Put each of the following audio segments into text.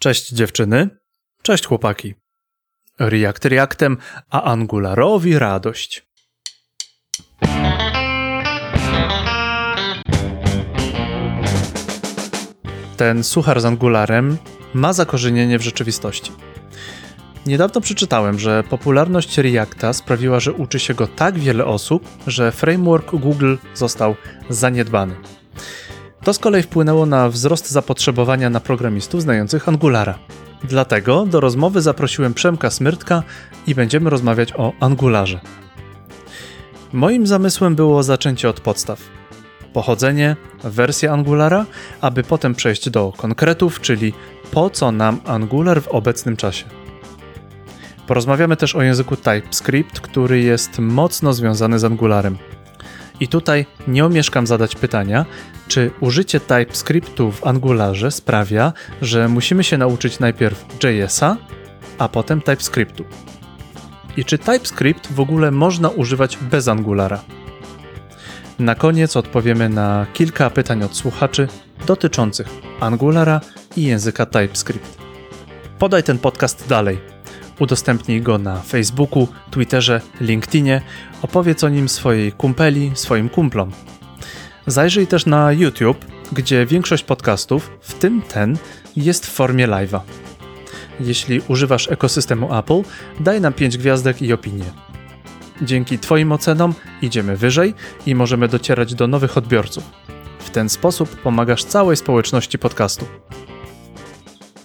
Cześć dziewczyny, cześć chłopaki. React Reactem, a Angularowi radość. Ten suchar z Angularem ma zakorzenienie w rzeczywistości. Niedawno przeczytałem, że popularność Reacta sprawiła, że uczy się go tak wiele osób, że framework Google został zaniedbany. To z kolei wpłynęło na wzrost zapotrzebowania na programistów znających Angulara. Dlatego do rozmowy zaprosiłem Przemka Smyrtka i będziemy rozmawiać o Angularze. Moim zamysłem było zaczęcie od podstaw. Pochodzenie, wersja Angulara, aby potem przejść do konkretów, czyli po co nam Angular w obecnym czasie. Porozmawiamy też o języku TypeScript, który jest mocno związany z Angularem. I tutaj nie omieszkam zadać pytania, czy użycie TypeScriptu w Angularze sprawia, że musimy się nauczyć najpierw JS-a, a potem TypeScriptu. I czy TypeScript w ogóle można używać bez Angulara? Na koniec odpowiemy na kilka pytań od słuchaczy dotyczących Angulara i języka TypeScript. Podaj ten podcast dalej. Udostępnij go na Facebooku, Twitterze, LinkedInie, opowiedz o nim swojej kumpeli, swoim kumplom. Zajrzyj też na YouTube, gdzie większość podcastów, w tym ten, jest w formie live'a. Jeśli używasz ekosystemu Apple, daj nam 5 gwiazdek i opinię. Dzięki Twoim ocenom idziemy wyżej i możemy docierać do nowych odbiorców. W ten sposób pomagasz całej społeczności podcastu.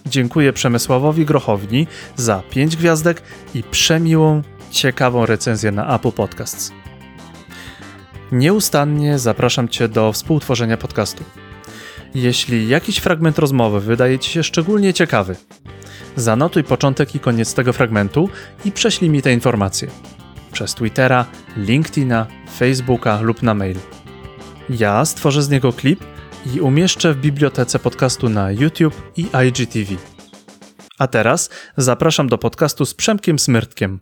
Dziękuję Przemysławowi Grochowni za 5 gwiazdek i przemiłą, ciekawą recenzję na Apple Podcasts. Nieustannie zapraszam Cię do współtworzenia podcastu. Jeśli jakiś fragment rozmowy wydaje Ci się szczególnie ciekawy, zanotuj początek i koniec tego fragmentu i prześlij mi te informacje przez Twittera, LinkedIna, Facebooka lub na mail. Ja stworzę z niego klip i umieszczę w bibliotece podcastu na YouTube i IGTV. A teraz zapraszam do podcastu z Przemkiem Smyrtkiem.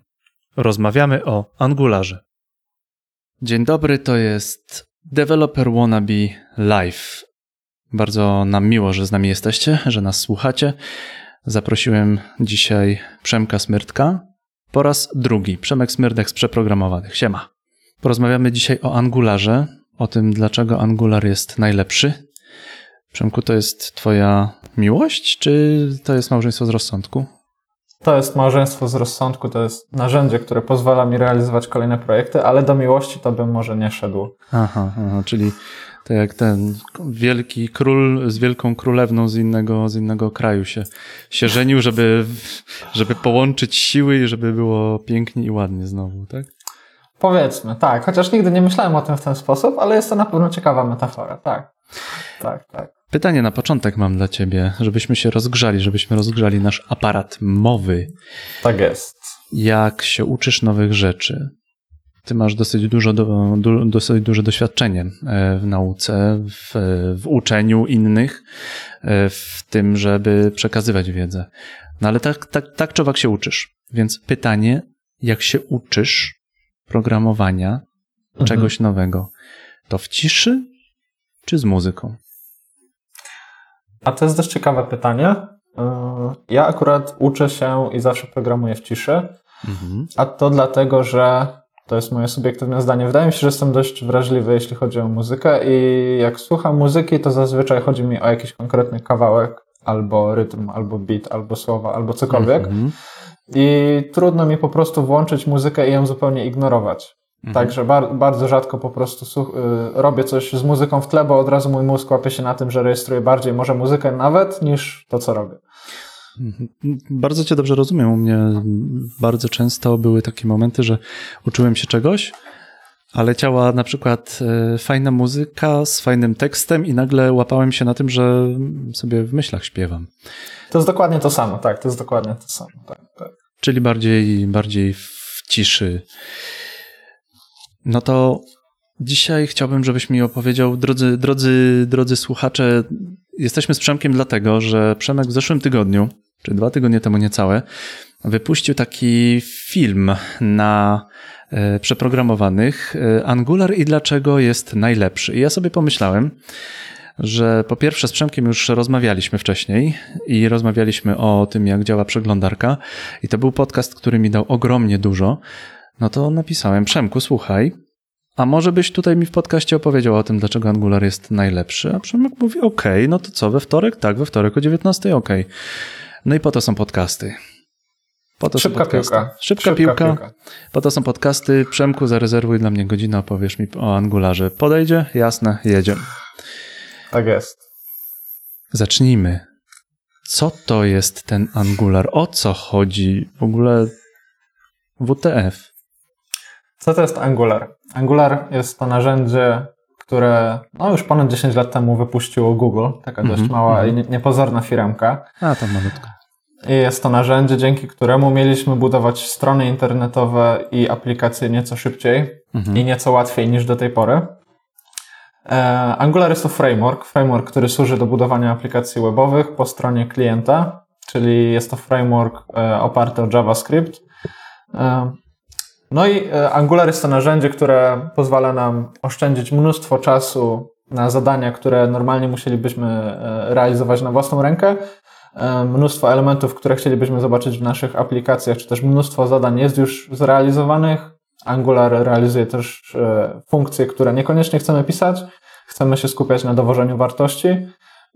Rozmawiamy o Angularze. Dzień dobry, to jest Developer Wannabe Live. Bardzo nam miło, że z nami jesteście, że nas słuchacie. Zaprosiłem dzisiaj Przemka Smyrtka po raz drugi. Przemek Smyrdek z Przeprogramowanych. Siema. Porozmawiamy dzisiaj o Angularze, o tym, dlaczego Angular jest najlepszy. Przemku, to jest twoja miłość, czy to jest małżeństwo z rozsądku? To jest małżeństwo z rozsądku, to jest narzędzie, które pozwala mi realizować kolejne projekty, ale do miłości to bym może nie szedł. Aha, aha czyli tak jak ten wielki król z wielką królewną z innego, z innego kraju się, się żenił, żeby, żeby połączyć siły i żeby było pięknie i ładnie znowu, tak? Powiedzmy, tak. Chociaż nigdy nie myślałem o tym w ten sposób, ale jest to na pewno ciekawa metafora, tak. Tak, tak. Pytanie na początek mam dla ciebie, żebyśmy się rozgrzali, żebyśmy rozgrzali nasz aparat mowy. Tak jest. Jak się uczysz nowych rzeczy? Ty masz dosyć, dużo, do, dosyć duże doświadczenie e, w nauce, w, w uczeniu innych, e, w tym, żeby przekazywać wiedzę. No ale tak, tak, tak czy owak się uczysz. Więc pytanie, jak się uczysz programowania mhm. czegoś nowego? To w ciszy czy z muzyką? A to jest dość ciekawe pytanie. E, ja akurat uczę się i zawsze programuję w ciszy, mhm. a to dlatego, że to jest moje subiektywne zdanie. Wydaje mi się, że jestem dość wrażliwy, jeśli chodzi o muzykę i jak słucham muzyki, to zazwyczaj chodzi mi o jakiś konkretny kawałek, albo rytm, albo beat, albo słowa, albo cokolwiek. Mhm. I trudno mi po prostu włączyć muzykę i ją zupełnie ignorować. Mhm. Także bar bardzo rzadko po prostu y, robię coś z muzyką w tle, bo od razu mój mózg łapie się na tym, że rejestruję bardziej może muzykę nawet niż to, co robię. Mhm. Bardzo Cię dobrze rozumiem. U mnie bardzo często były takie momenty, że uczyłem się czegoś, ale leciała na przykład e, fajna muzyka z fajnym tekstem i nagle łapałem się na tym, że sobie w myślach śpiewam. To jest dokładnie to samo, tak, to jest dokładnie to samo. Tak, tak. Czyli bardziej, bardziej w ciszy. No to dzisiaj chciałbym, żebyś mi opowiedział, drodzy, drodzy, drodzy słuchacze, jesteśmy z Przemkiem dlatego, że Przemek w zeszłym tygodniu, czy dwa tygodnie temu niecałe, wypuścił taki film na e, przeprogramowanych e, Angular i dlaczego jest najlepszy. I ja sobie pomyślałem, że po pierwsze z Przemkiem już rozmawialiśmy wcześniej i rozmawialiśmy o tym, jak działa przeglądarka i to był podcast, który mi dał ogromnie dużo. No to napisałem, Przemku, słuchaj, a może byś tutaj mi w podcaście opowiedział o tym, dlaczego Angular jest najlepszy? A Przemek mówi, okej, okay, no to co, we wtorek? Tak, we wtorek o 19, okej. Okay. No i po to są podcasty. Po to Szybka piłka. Szybka, Szybka piłka. piłka. Po to są podcasty. Przemku, zarezerwuj dla mnie godzinę, opowiesz mi o Angularze. Podejdzie? Jasne, jedziemy. Tak jest. Zacznijmy. Co to jest ten Angular? O co chodzi? W ogóle WTF. Co to jest Angular? Angular jest to narzędzie, które no, już ponad 10 lat temu wypuściło Google. Taka mm -hmm, dość mała mm -hmm. i niepozorna firmka. A, to malutko. I jest to narzędzie, dzięki któremu mieliśmy budować strony internetowe i aplikacje nieco szybciej mhm. i nieco łatwiej niż do tej pory. E, Angular jest to framework, framework, który służy do budowania aplikacji webowych po stronie klienta, czyli jest to framework e, oparty o JavaScript. E, no i Angular jest to narzędzie, które pozwala nam oszczędzić mnóstwo czasu na zadania, które normalnie musielibyśmy realizować na własną rękę, E, mnóstwo elementów, które chcielibyśmy zobaczyć w naszych aplikacjach, czy też mnóstwo zadań jest już zrealizowanych. Angular realizuje też e, funkcje, które niekoniecznie chcemy pisać. Chcemy się skupiać na dowożeniu wartości.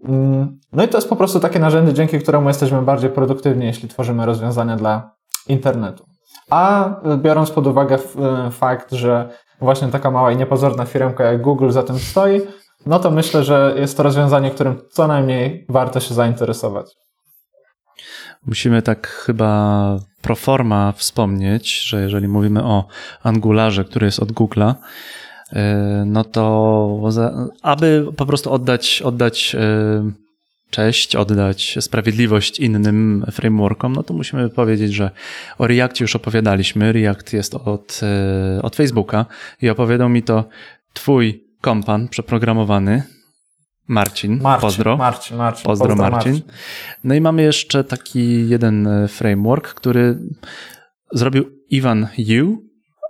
Mm, no i to jest po prostu takie narzędzie, dzięki któremu jesteśmy bardziej produktywni, jeśli tworzymy rozwiązania dla internetu. A biorąc pod uwagę e, fakt, że właśnie taka mała i niepozorna firmka jak Google za tym stoi, no to myślę, że jest to rozwiązanie, którym co najmniej warto się zainteresować. Musimy tak chyba pro forma wspomnieć, że jeżeli mówimy o Angularze, który jest od Google'a, e, no to aby po prostu oddać, oddać e, cześć, oddać sprawiedliwość innym frameworkom, no to musimy powiedzieć, że o Reactie już opowiadaliśmy. React jest od, e, od Facebooka i opowiadał mi to twój kompan przeprogramowany, Marcin, Marcin pozdro. Marcin, Marcin, pozdro, pozdro Marcin. Marcin. No i mamy jeszcze taki jeden e, framework, który zrobił Ivan Yu.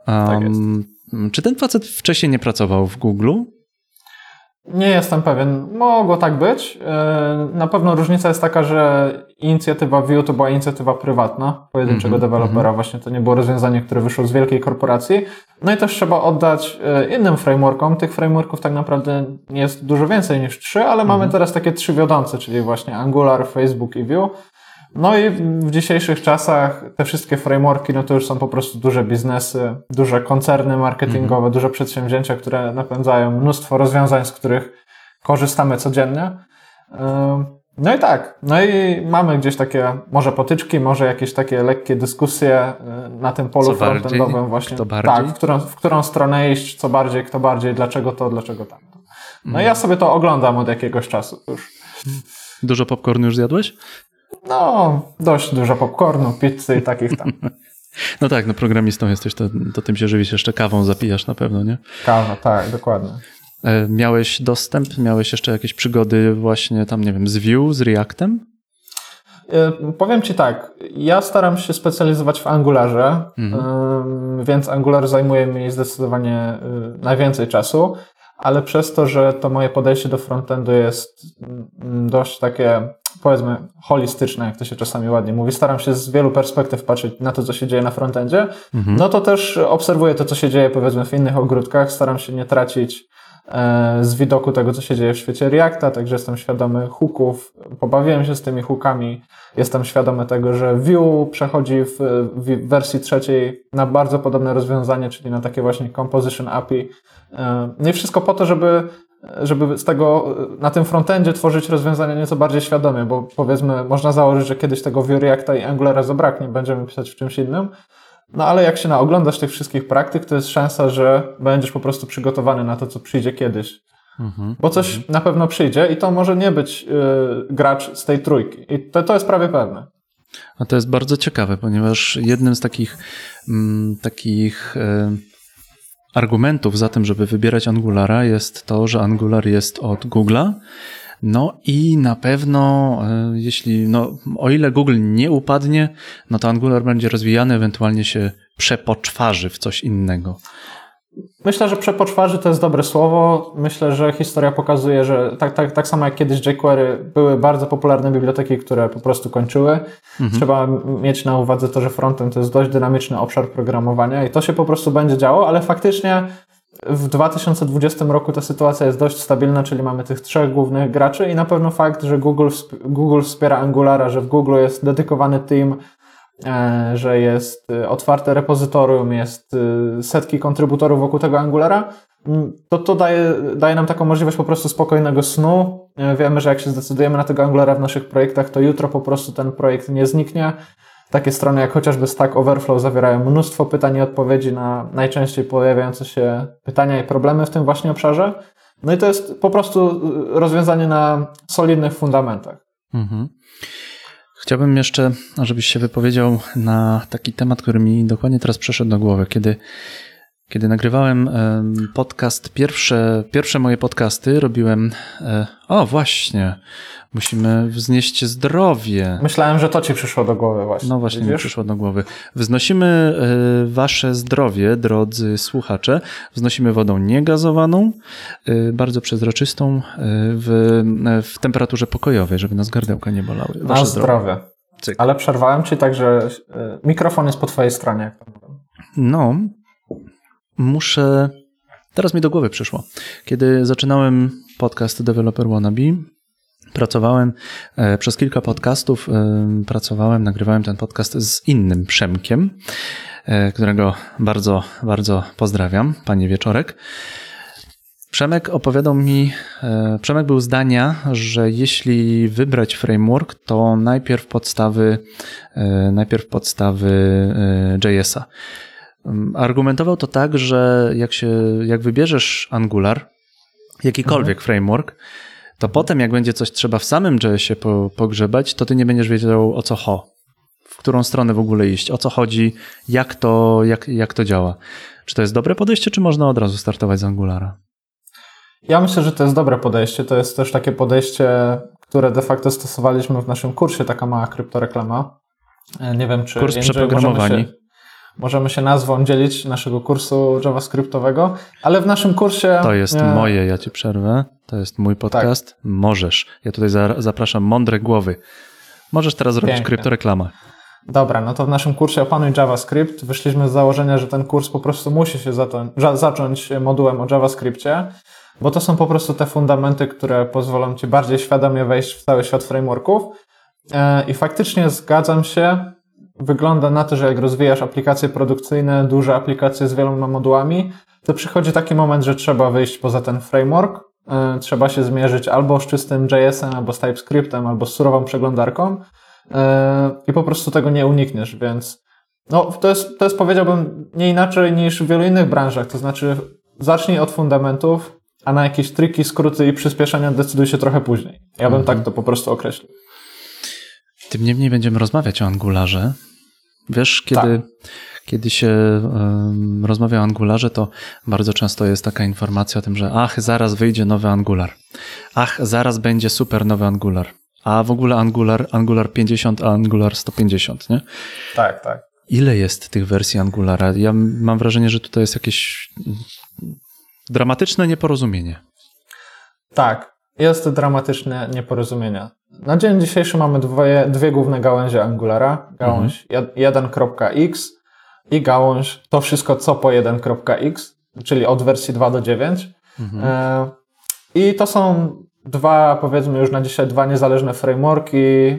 Um, tak czy ten facet wcześniej nie pracował w Google? Nie jestem pewien. Mogło tak być. E, na pewno różnica jest taka, że inicjatywa Vue to była inicjatywa prywatna pojedynczego mm -hmm, dewelopera. Mm -hmm. Właśnie to nie było rozwiązanie, które wyszło z wielkiej korporacji. No i też trzeba oddać e, innym frameworkom. Tych frameworków tak naprawdę jest dużo więcej niż trzy, ale mm -hmm. mamy mhm. teraz takie trzy wiodące, czyli właśnie Angular, Facebook i Vue. No i w dzisiejszych czasach te wszystkie frameworki, no to już są po prostu duże biznesy, duże koncerny marketingowe, mhm. duże przedsięwzięcia, które napędzają mnóstwo rozwiązań, z których korzystamy codziennie. No i tak, no i mamy gdzieś takie może potyczki, może jakieś takie lekkie dyskusje na tym polu co frontendowym bardziej? właśnie. Tak, w którą, w którą stronę iść, co bardziej, kto bardziej, dlaczego to, dlaczego tamto. No mm. ja sobie to oglądam od jakiegoś czasu już. Dużo popcornu już zjadłeś? No, dość dużo popcornu, pizzy i takich tam. No tak, no programistą jesteś, to, to tym się żywisz, jeszcze kawą zapijasz na pewno, nie? Kawa, tak, dokładnie. E, miałeś dostęp, miałeś jeszcze jakieś przygody właśnie tam, nie wiem, z Vue, z Reactem? E, powiem Ci tak, ja staram się specjalizować w Angularze, mhm. więc Angular zajmuje mi zdecydowanie y, najwięcej czasu, ale przez to, że to moje podejście do frontendu jest mm, dość takie powiedzmy holistyczne, jak to się czasami ładnie mówi. Staram się z wielu perspektyw patrzeć na to, co się dzieje na frontendzie. Mhm. No to też obserwuję to, co się dzieje powiedzmy w innych ogródkach. Staram się nie tracić e, z widoku tego, co się dzieje w świecie Reacta, także jestem świadomy hooków, pobawiłem się z tymi hookami, jestem świadomy tego, że Vue przechodzi w, w wersji trzeciej na bardzo podobne rozwiązanie, czyli na takie właśnie Composition API. E, no wszystko po to, żeby żeby z tego na tym frontendzie tworzyć rozwiązania nieco bardziej świadomie, bo powiedzmy, można założyć, że kiedyś tego Vue Reacta i Angulara zabraknie, będziemy pisać w czymś innym. No ale jak się naoglądasz tych wszystkich praktyk, to jest szansa, że będziesz po prostu przygotowany na to, co przyjdzie kiedyś. Mhm. Bo coś mhm. na pewno przyjdzie i to może nie być y, gracz z tej trójki. I to, to jest prawie pewne. A to jest bardzo ciekawe, ponieważ jednym z takich, mm, takich y argumentów za tym, żeby wybierać Angulara jest to, że Angular jest od Google'a. No i na pewno, e, jeśli, no, o ile Google nie upadnie, no to Angular będzie rozwijany, ewentualnie się przepoczwarzy w coś innego. Myślę, że przepoczwarzy to jest dobre słowo. Myślę, że historia pokazuje, że tak, tak, tak samo jak kiedyś jQuery były bardzo popularne biblioteki, które po prostu kończyły. Mhm. Trzeba mieć na uwadze to, że frontend to jest dość dynamiczny obszar programowania i to się po prostu będzie działo, ale faktycznie w 2020 roku ta sytuacja jest dość stabilna, czyli mamy tych trzech głównych graczy i na pewno fakt, że Google, Google wspiera Angulara, że w Google jest dedykowany team, że jest e, otwarte repozytorium, jest e, setki kontrybutorów wokół tego Angulara, to to daje, daje nam taką możliwość po prostu spokojnego snu. Wiemy, że jak się zdecydujemy na tego Angulara w naszych projektach, to jutro po prostu ten projekt nie zniknie takie strony jak chociażby Stack Overflow zawierają mnóstwo pytań i odpowiedzi na najczęściej pojawiające się pytania i problemy w tym właśnie obszarze. No i to jest po prostu rozwiązanie na solidnych fundamentach. Mhm. Chciałbym jeszcze, żebyś się wypowiedział na taki temat, który mi dokładnie teraz przeszedł do głowy. Kiedy, kiedy nagrywałem podcast, pierwsze, pierwsze moje podcasty robiłem. E, o, właśnie. Musimy wznieść zdrowie. Myślałem, że to ci przyszło do głowy właśnie. No właśnie mi przyszło do głowy. Wznosimy e, wasze zdrowie, drodzy słuchacze. Wznosimy wodą niegazowaną, e, bardzo przezroczystą, w, w temperaturze pokojowej, żeby nas gardełka nie bolały. Wasze Na zdrowie. zdrowie. Ale przerwałem ci, także mikrofon jest po twojej stronie. No, muszę... Teraz mi do głowy przyszło. Kiedy zaczynałem podcast Developer Wannabe, Pracowałem e, przez kilka podcastów, e, pracowałem, nagrywałem ten podcast z innym Przemkiem, e, którego bardzo, bardzo pozdrawiam, panie Wieczorek. Przemek opowiadał mi, Przemek był zdania, że jeśli wybrać framework, to najpierw podstawy, najpierw podstawy JS-a. Argumentował to tak, że jak się, jak wybierzesz Angular, jakikolwiek mhm. framework, to potem jak będzie coś trzeba w samym JS-ie po, pogrzebać, to ty nie będziesz wiedział o co ho, w którą stronę w ogóle iść, o co chodzi, jak to, jak, jak to działa. Czy to jest dobre podejście, czy można od razu startować z Angulara? Ja myślę, że to jest dobre podejście. To jest też takie podejście, które de facto stosowaliśmy w naszym kursie, taka mała kryptoreklama. E, nie wiem, czy Kurs przeprogramowani. Się, możemy się nazwą dzielić naszego kursu JavaScriptowego, ale w naszym kursie... To jest e... moje, ja ci przerwę. To jest mój podcast. Tak. Możesz. Ja tutaj za, zapraszam mądre głowy. Możesz teraz zrobić Pięknie. kryptoreklamę. Dobra, no to w naszym kursie Opanuj JavaScript wyszliśmy z założenia, że ten kurs po prostu musi się zacząć modułem o JavaScriptie, bo to są po prostu te fundamenty, które pozwolą Ci bardziej świadomie wejść w cały świat frameworków. E, I faktycznie zgadzam się, wygląda na to, że jak rozwijasz aplikacje produkcyjne, duże aplikacje z wieloma modułami, to przychodzi taki moment, że trzeba wyjść poza ten framework, e, trzeba się zmierzyć albo z czystym JS-em, albo z TypeScriptem, albo z surową przeglądarką e, i po prostu tego nie unikniesz, więc no, to jest, to jest powiedziałbym nie inaczej niż w wielu innych branżach, to znaczy zacznij od fundamentów, a na jakieś triki, skróty i przyspieszenia decyduj się trochę później. Ja bym mhm. tak to po prostu określił. Tym niemniej będziemy rozmawiać o Angularze. Wiesz, kiedy, tak. kiedy się um, rozmawia o Angularze, to bardzo często jest taka informacja o tym, że ach, zaraz wyjdzie nowy Angular. Ach, zaraz będzie super nowy Angular. A w ogóle Angular, Angular 50, a Angular 150, nie? Tak, tak. Ile jest tych wersji Angulara? Ja mam wrażenie, że tutaj jest jakieś dramatyczne nieporozumienie. Tak, jest dramatyczne nieporozumienie. Na dzień dzisiejszy mamy dwie, dwie główne gałęzie Angulara. Gałąź mhm. 1.x i gałąź to wszystko co po 1.x, czyli od wersji 2 do 9. Mhm. E, I to są dwa, powiedzmy już na dzisiaj, dwa niezależne frameworki e,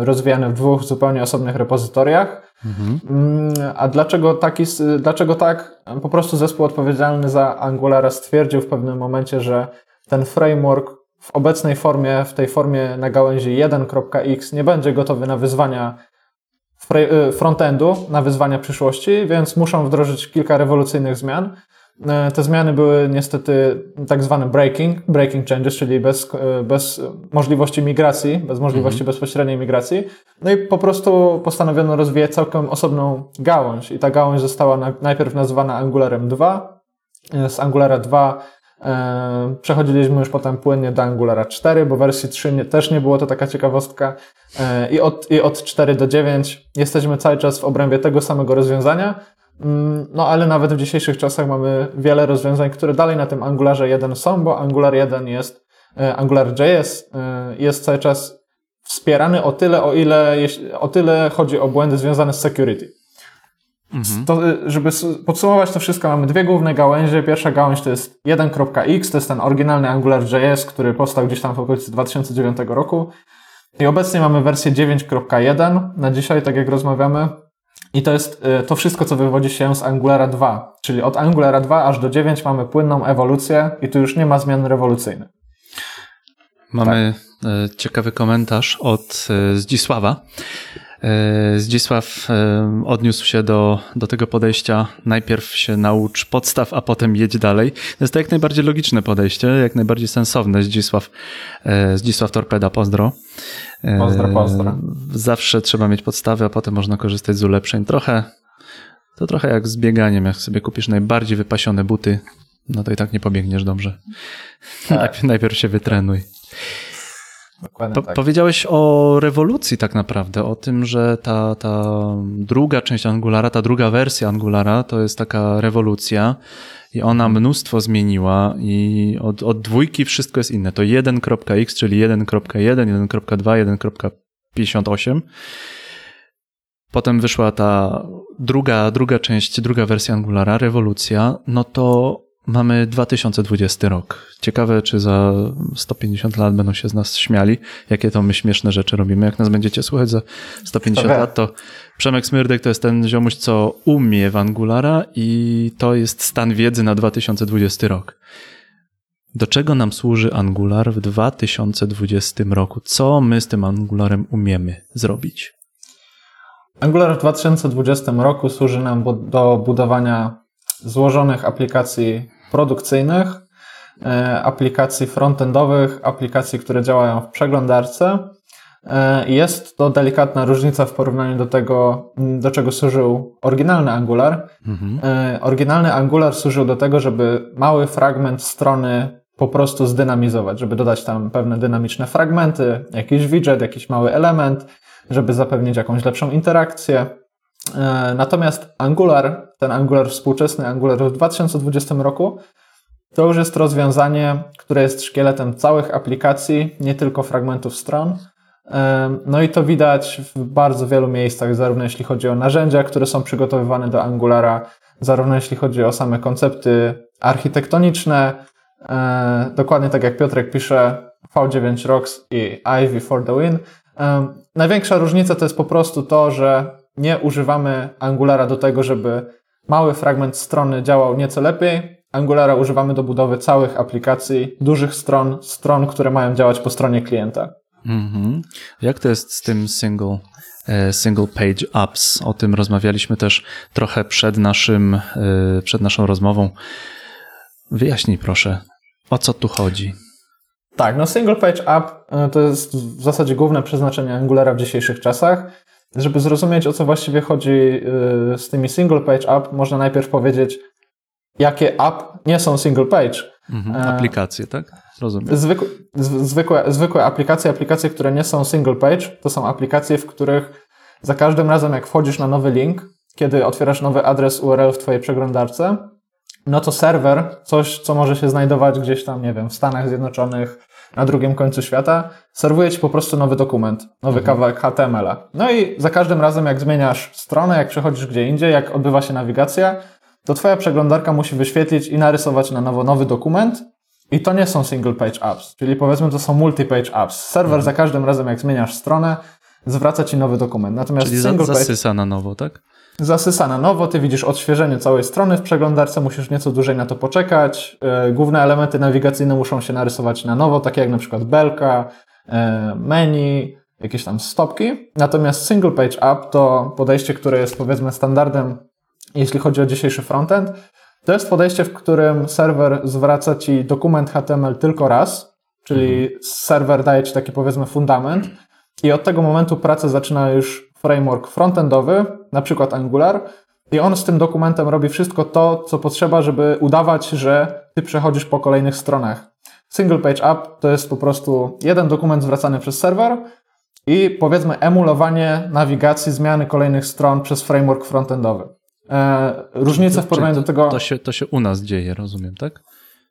rozwijane w dwóch zupełnie osobnych repozytoriach. Mhm. Mm, a dlaczego, taki, dlaczego tak? Po prostu zespół odpowiedzialny za Angulara stwierdził w pewnym momencie, że ten framework w obecnej formie, w tej formie na gałęzi 1.x nie będzie gotowy na wyzwania y, frontendu, na wyzwania przyszłości, więc muszą wdrożyć kilka rewolucyjnych zmian. E, te zmiany były niestety tak zwane breaking, breaking changes, czyli bez, e, bez możliwości migracji, bez możliwości mhm. bezpośredniej migracji. No i po prostu postanowiono rozwijać całkiem osobną gałąź i ta gałąź została najpierw nazwana Angularem 2. E, z Angulara 2 E, przechodziliśmy już potem płynnie do Angulara 4, bo wersji 3 nie, też nie było to taka ciekawostka. E, I od, I od 4 do 9 jesteśmy cały czas w obrębie tego samego rozwiązania. Mm, no ale nawet w dzisiejszych czasach mamy wiele rozwiązań, które dalej na tym Angularze 1 są, bo Angular 1 jest, e, AngularJS e, jest cały czas wspierany o tyle, o ile, o tyle chodzi o błędy związane z security. Mhm. To, żeby podsumować to wszystko, mamy dwie główne gałęzie. Pierwsza gałąź to jest 1.x, to jest ten oryginalny AngularJS, który powstał gdzieś tam w okolicy 2009 roku. I obecnie mamy wersję 9.1 na dzisiaj, tak jak rozmawiamy. I to jest y, to wszystko, co wywodzi się z Angulara 2. Czyli od Angulara 2 aż do 9 mamy płynną ewolucję i tu już nie ma zmian rewolucyjnych. Mamy tak. ciekawy komentarz od y, Zdzisława. Zdzisław odniósł się do, do tego podejścia. Najpierw się naucz podstaw, a potem jedź dalej. To jest to jak najbardziej logiczne podejście, jak najbardziej sensowne. Zdzisław, Zdzisław Torpeda, pozdro. Pozdro, pozdro. Zawsze trzeba mieć podstawy, a potem można korzystać z ulepszeń. Trochę, to trochę jak z bieganiem. Jak sobie kupisz najbardziej wypasione buty, no to i tak nie pobiegniesz dobrze. Tak. Najpierw się wytrenuj. Po, tak. Powiedziałeś o rewolucji tak naprawdę, o tym, że ta, ta druga część Angulara, ta druga wersja Angulara to jest taka rewolucja i ona mnóstwo zmieniła i od, od dwójki wszystko jest inne. To 1.x, czyli 1.1, 1.2, 1.58. Potem wyszła ta druga, druga część, druga wersja Angulara, rewolucja, no to Mamy 2020 rok. Ciekawe, czy za 150 lat będą się z nas śmiali, jakie to my śmieszne rzeczy robimy. Jak nas będziecie słuchać za 150 lat, to Przemek Smyrdek to jest ten ziomuś, co umie Angulara i to jest stan wiedzy na 2020 rok. Do czego nam służy Angular w 2020 roku? Co my z tym Angularem umiemy zrobić? Angular w 2020 roku służy nam do budowania złożonych aplikacji produkcyjnych, e, aplikacji frontendowych, aplikacji, które działają w przeglądarce. E, jest to delikatna różnica w porównaniu do tego, do czego służył oryginalny Angular. Mhm. E, oryginalny Angular służył do tego, żeby mały fragment strony po prostu zdynamizować, żeby dodać tam pewne dynamiczne fragmenty, jakiś widget, jakiś mały element, żeby zapewnić jakąś lepszą interakcję. E, natomiast Angular, ten Angular współczesny, Angular w 2020 roku, to już jest rozwiązanie, które jest szkieletem całych aplikacji, nie tylko fragmentów stron. E, no i to widać w bardzo wielu miejscach, zarówno jeśli chodzi o narzędzia, które są przygotowywane do Angulara, zarówno jeśli chodzi o same koncepty architektoniczne, e, dokładnie tak jak Piotrek pisze, V9 Rocks i Ivy for the win. Największa różnica to jest po prostu to, że nie używamy Angulara do tego, żeby mały fragment strony działał nieco lepiej. Angulara używamy do budowy całych aplikacji, dużych stron, stron, które mają działać po stronie klienta. Mm-hmm. Jak to jest z tym single, e, single page apps? O tym rozmawialiśmy też trochę przed, naszym, e, przed naszą rozmową. Wyjaśnij proszę, o co tu chodzi? Tak, no single page app e, to jest w zasadzie główne przeznaczenie Angulara w dzisiejszych czasach. Żeby zrozumieć, o co właściwie chodzi y, z tymi single page app, można najpierw powiedzieć, jakie app nie są single page. Mhm, e, aplikacje, tak? Rozumiem. Zwykłe, zwykłe, zwykłe aplikacje, aplikacje, które nie są single page, to są aplikacje, w których za każdym razem, jak wchodzisz na nowy link, kiedy otwierasz nowy adres URL w Twojej przeglądarce, no to serwer, coś, co może się znajdować gdzieś tam, nie wiem, w Stanach Zjednoczonych, na drugim końcu świata, serwuje Ci po prostu nowy dokument, nowy mhm. kawałek HTML-a. No i za każdym razem, jak zmieniasz stronę, jak przechodzisz gdzie indziej, jak odbywa się nawigacja, to Twoja przeglądarka musi wyświetlić i narysować na nowo nowy dokument. I to nie są single page apps, czyli powiedzmy to są multi-page apps. Serwer mhm. za każdym razem, jak zmieniasz stronę, zwraca Ci nowy dokument. Natomiast czyli single zasysa page... na nowo, tak? Zasysa na nowo, ty widzisz odświeżenie całej strony w przeglądarce, musisz nieco dłużej na to poczekać. E, główne elementy nawigacyjne muszą się narysować na nowo, takie jak na przykład belka, e, menu, jakieś tam stopki. Natomiast single page app to podejście, które jest powiedzmy standardem, jeśli chodzi o dzisiejszy frontend. To jest podejście, w którym serwer zwraca ci dokument HTML tylko raz, czyli mhm. serwer daje ci taki powiedzmy fundament i od tego momentu praca zaczyna już framework frontendowy, na przykład Angular, i on z tym dokumentem robi wszystko to, co potrzeba, żeby udawać, że ty przechodzisz po kolejnych stronach. Single page app to jest po prostu jeden dokument zwracany przez serwer i powiedzmy emulowanie nawigacji, zmiany kolejnych stron przez framework frontendowy. E, różnica w porównaniu do tego. To się, to się u nas dzieje, rozumiem, tak?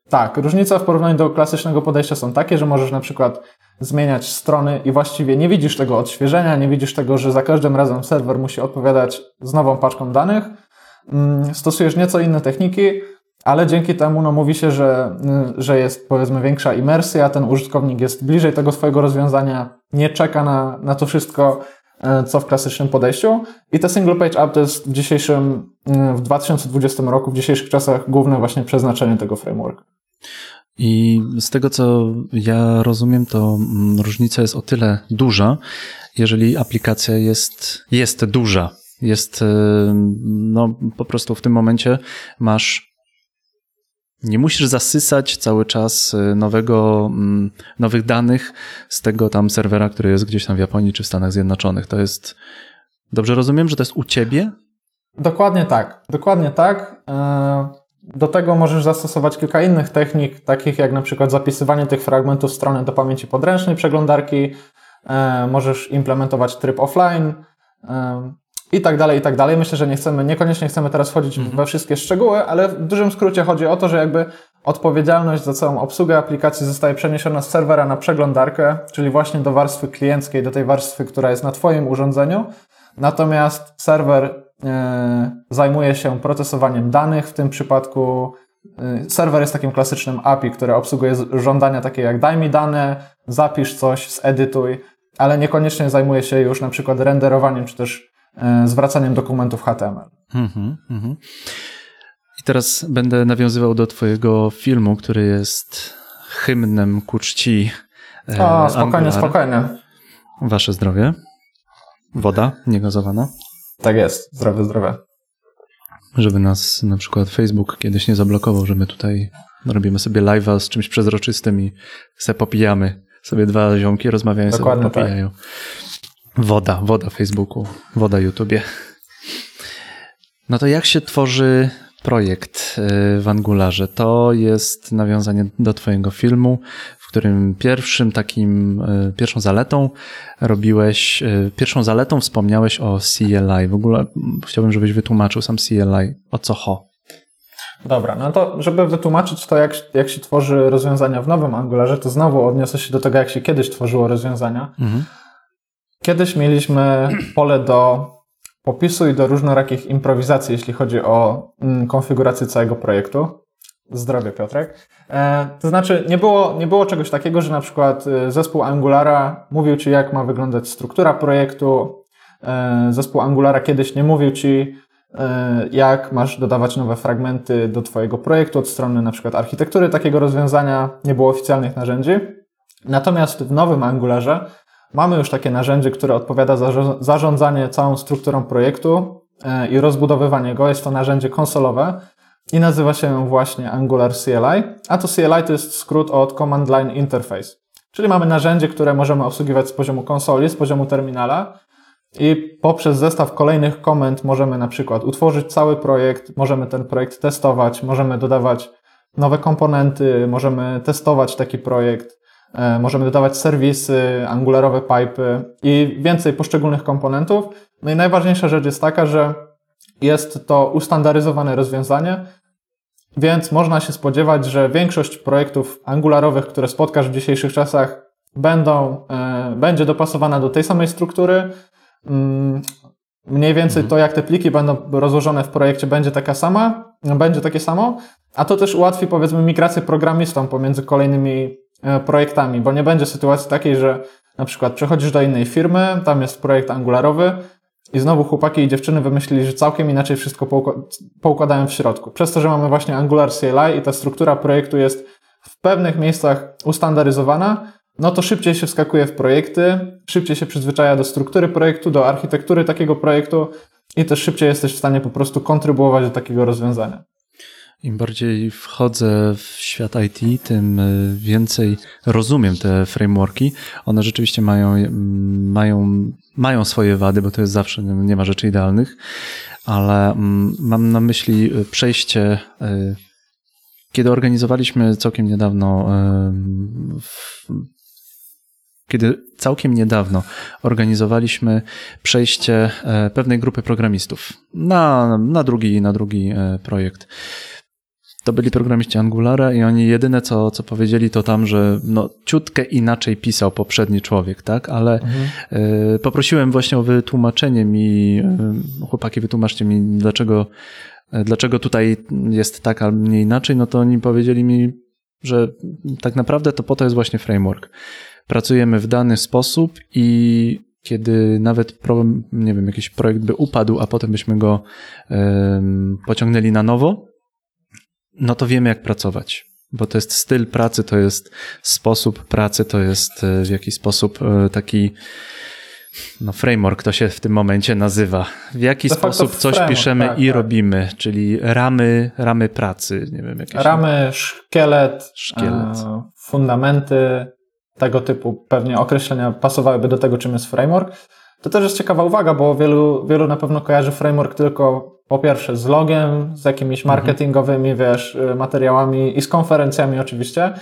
Tak, różnica w porównaniu do klasycznego podejścia są takie, że możesz na przykład zmieniać strony i właściwie nie widzisz tego odświeżenia, nie widzisz tego, że za każdym razem serwer musi odpowiadać z nową paczką danych. Mm, stosujesz nieco inne techniki, ale dzięki temu no, mówi się, że, y, że jest powiedzmy większa imersja, ten użytkownik jest bliżej tego swojego rozwiązania, nie czeka na, na to wszystko, y, co w klasycznym podejściu. I te single page app to jest w dzisiejszym, y, w 2020 roku, w dzisiejszych czasach główne właśnie przeznaczenie tego frameworka. I z tego, co ja rozumiem, to mm, różnica jest o tyle duża, jeżeli aplikacja jest, jest duża. Jest, no, po prostu w tym momencie masz nie musisz zasysać cały czas y, nowego, mm, nowych danych z tego tam serwera, który jest gdzieś tam w Japonii czy w Stanach Zjednoczonych. To jest. Dobrze rozumiem, że to jest u ciebie? Dokładnie tak. Dokładnie tak. Do tego możesz zastosować kilka innych technik, takich jak na przykład zapisywanie tych fragmentów strony do pamięci podręcznej przeglądarki. E, możesz implementować tryb offline. E, i tak dalej, i tak dalej. Myślę, że nie chcemy, niekoniecznie chcemy teraz wchodzić mhm. we wszystkie szczegóły, ale w dużym skrócie chodzi o to, że jakby odpowiedzialność za całą obsługę aplikacji zostaje przeniesiona z serwera na przeglądarkę, czyli właśnie do warstwy klienckiej, do tej warstwy, która jest na Twoim urządzeniu. Natomiast serwer zajmuje się procesowaniem danych, w tym przypadku e, serwer jest takim klasycznym API, które obsługuje żądania takie jak daj mi dane, zapisz coś, zedytuj, ale niekoniecznie zajmuje się już na przykład renderowaniem czy też E, zwracaniem dokumentów HTML. Mhm, mhm. I teraz będę nawiązywał do Twojego filmu, który jest hymnem ku czci. E, o, spokojnie, Angular. spokojnie. Wasze zdrowie. Woda niegazowana. Tak jest, zdrowie, zdrowie. Żeby nas na przykład Facebook kiedyś nie zablokował, że my tutaj robimy sobie live'a z czymś przezroczystym i se popijamy. Sobie dwa ziomki rozmawiają, Dokładnie sobie popijają. Tak. Woda, woda Facebooku, woda YouTubie. No to jak się tworzy projekt y, w Angularze? To jest nawiązanie do Twojego filmu, w którym pierwszym takim, y, pierwszą zaletą robiłeś, y, pierwszą zaletą wspomniałeś o CLI. W ogóle chciałbym, żebyś wytłumaczył sam CLI. O co ho? Dobra, no to żeby wytłumaczyć to, jak, jak się tworzy rozwiązania w nowym Angularze, to znowu odniosę się do tego, jak się kiedyś tworzyło rozwiązania. Mhm. Kiedyś mieliśmy pole do popisu i do różnorakich improwizacji, jeśli chodzi o mm, konfigurację całego projektu. Zdrowie, Piotrek. E, to znaczy, nie było, nie było czegoś takiego, że na przykład e, zespół Angulara mówił Ci, jak ma wyglądać struktura projektu. E, zespół Angulara kiedyś nie mówił Ci, jak masz dodawać nowe fragmenty do Twojego projektu od strony na przykład architektury takiego rozwiązania. Nie było oficjalnych narzędzi. Natomiast w nowym Angularze Mamy już takie narzędzie, które odpowiada za zarządzanie całą strukturą projektu e, i rozbudowywanie go. Jest to narzędzie konsolowe i nazywa się właśnie Angular CLI, a to CLI to jest skrót od Command Line Interface. Czyli mamy narzędzie, które możemy obsługiwać z poziomu konsoli, z poziomu terminala i poprzez zestaw kolejnych komend możemy na przykład utworzyć cały projekt, możemy ten projekt testować, możemy dodawać nowe komponenty, możemy testować taki projekt, E, możemy dodawać serwisy, angularowe pipy i więcej poszczególnych komponentów. No i najważniejsza rzecz jest taka, że jest to ustandaryzowane rozwiązanie, więc można się spodziewać, że większość projektów angularowych, które spotkasz w dzisiejszych czasach, będą, e, będzie dopasowana do tej samej struktury. Mm, mniej więcej mhm. to, jak te pliki będą rozłożone w projekcie, będzie taka sama, będzie takie samo, a to też ułatwi, powiedzmy, migrację programistom pomiędzy kolejnymi E, projektami, bo nie będzie sytuacji takiej, że na przykład przechodzisz do innej firmy, tam jest projekt angularowy i znowu chłopaki i dziewczyny wymyślili, że całkiem inaczej wszystko poukładają w środku. Przez to, że mamy właśnie Angular CLI i ta struktura projektu jest w pewnych miejscach ustandaryzowana, no to szybciej się wskakuje w projekty, szybciej się przyzwyczaja do struktury projektu, do architektury takiego projektu i też szybciej jesteś w stanie po prostu kontrybuować do takiego rozwiązania. Im bardziej wchodzę w świat IT, tym y, więcej rozumiem te frameworki. One rzeczywiście mają, mają, mają swoje wady, bo to jest zawsze, nie ma rzeczy idealnych, ale mam na myśli y, przejście, y, kiedy organizowaliśmy całkiem niedawno kiedy całkiem niedawno organizowaliśmy przejście e, pewnej grupy programistów na, na, drugi, na drugi e, projekt. To byli programiści Angulara i oni jedyne co, co powiedzieli to tam, że no, ciutkę inaczej pisał poprzedni człowiek, tak? Ale mhm. y, poprosiłem właśnie o wytłumaczenie mi, y, chłopaki wytłumaczcie mi, dlaczego, y, dlaczego tutaj jest tak, a nie inaczej, no to oni powiedzieli mi, że tak naprawdę to po to jest właśnie framework pracujemy w dany sposób i kiedy nawet problem, nie wiem, jakiś projekt by upadł, a potem byśmy go um, pociągnęli na nowo, no to wiemy jak pracować. Bo to jest styl pracy, to jest sposób pracy, to jest e, w jakiś sposób e, taki no framework to się w tym momencie nazywa. W jaki sposób coś piszemy tak, i tak. robimy, czyli ramy, ramy pracy, nie wiem, jakieś ramy, szkielet, szkielet. E, fundamenty, tego typu pewnie określenia pasowałyby do tego, czym jest framework. To też jest ciekawa uwaga, bo wielu, wielu na pewno kojarzy framework tylko po pierwsze z logiem, z jakimiś mhm. marketingowymi, wiesz, y, materiałami i z konferencjami oczywiście.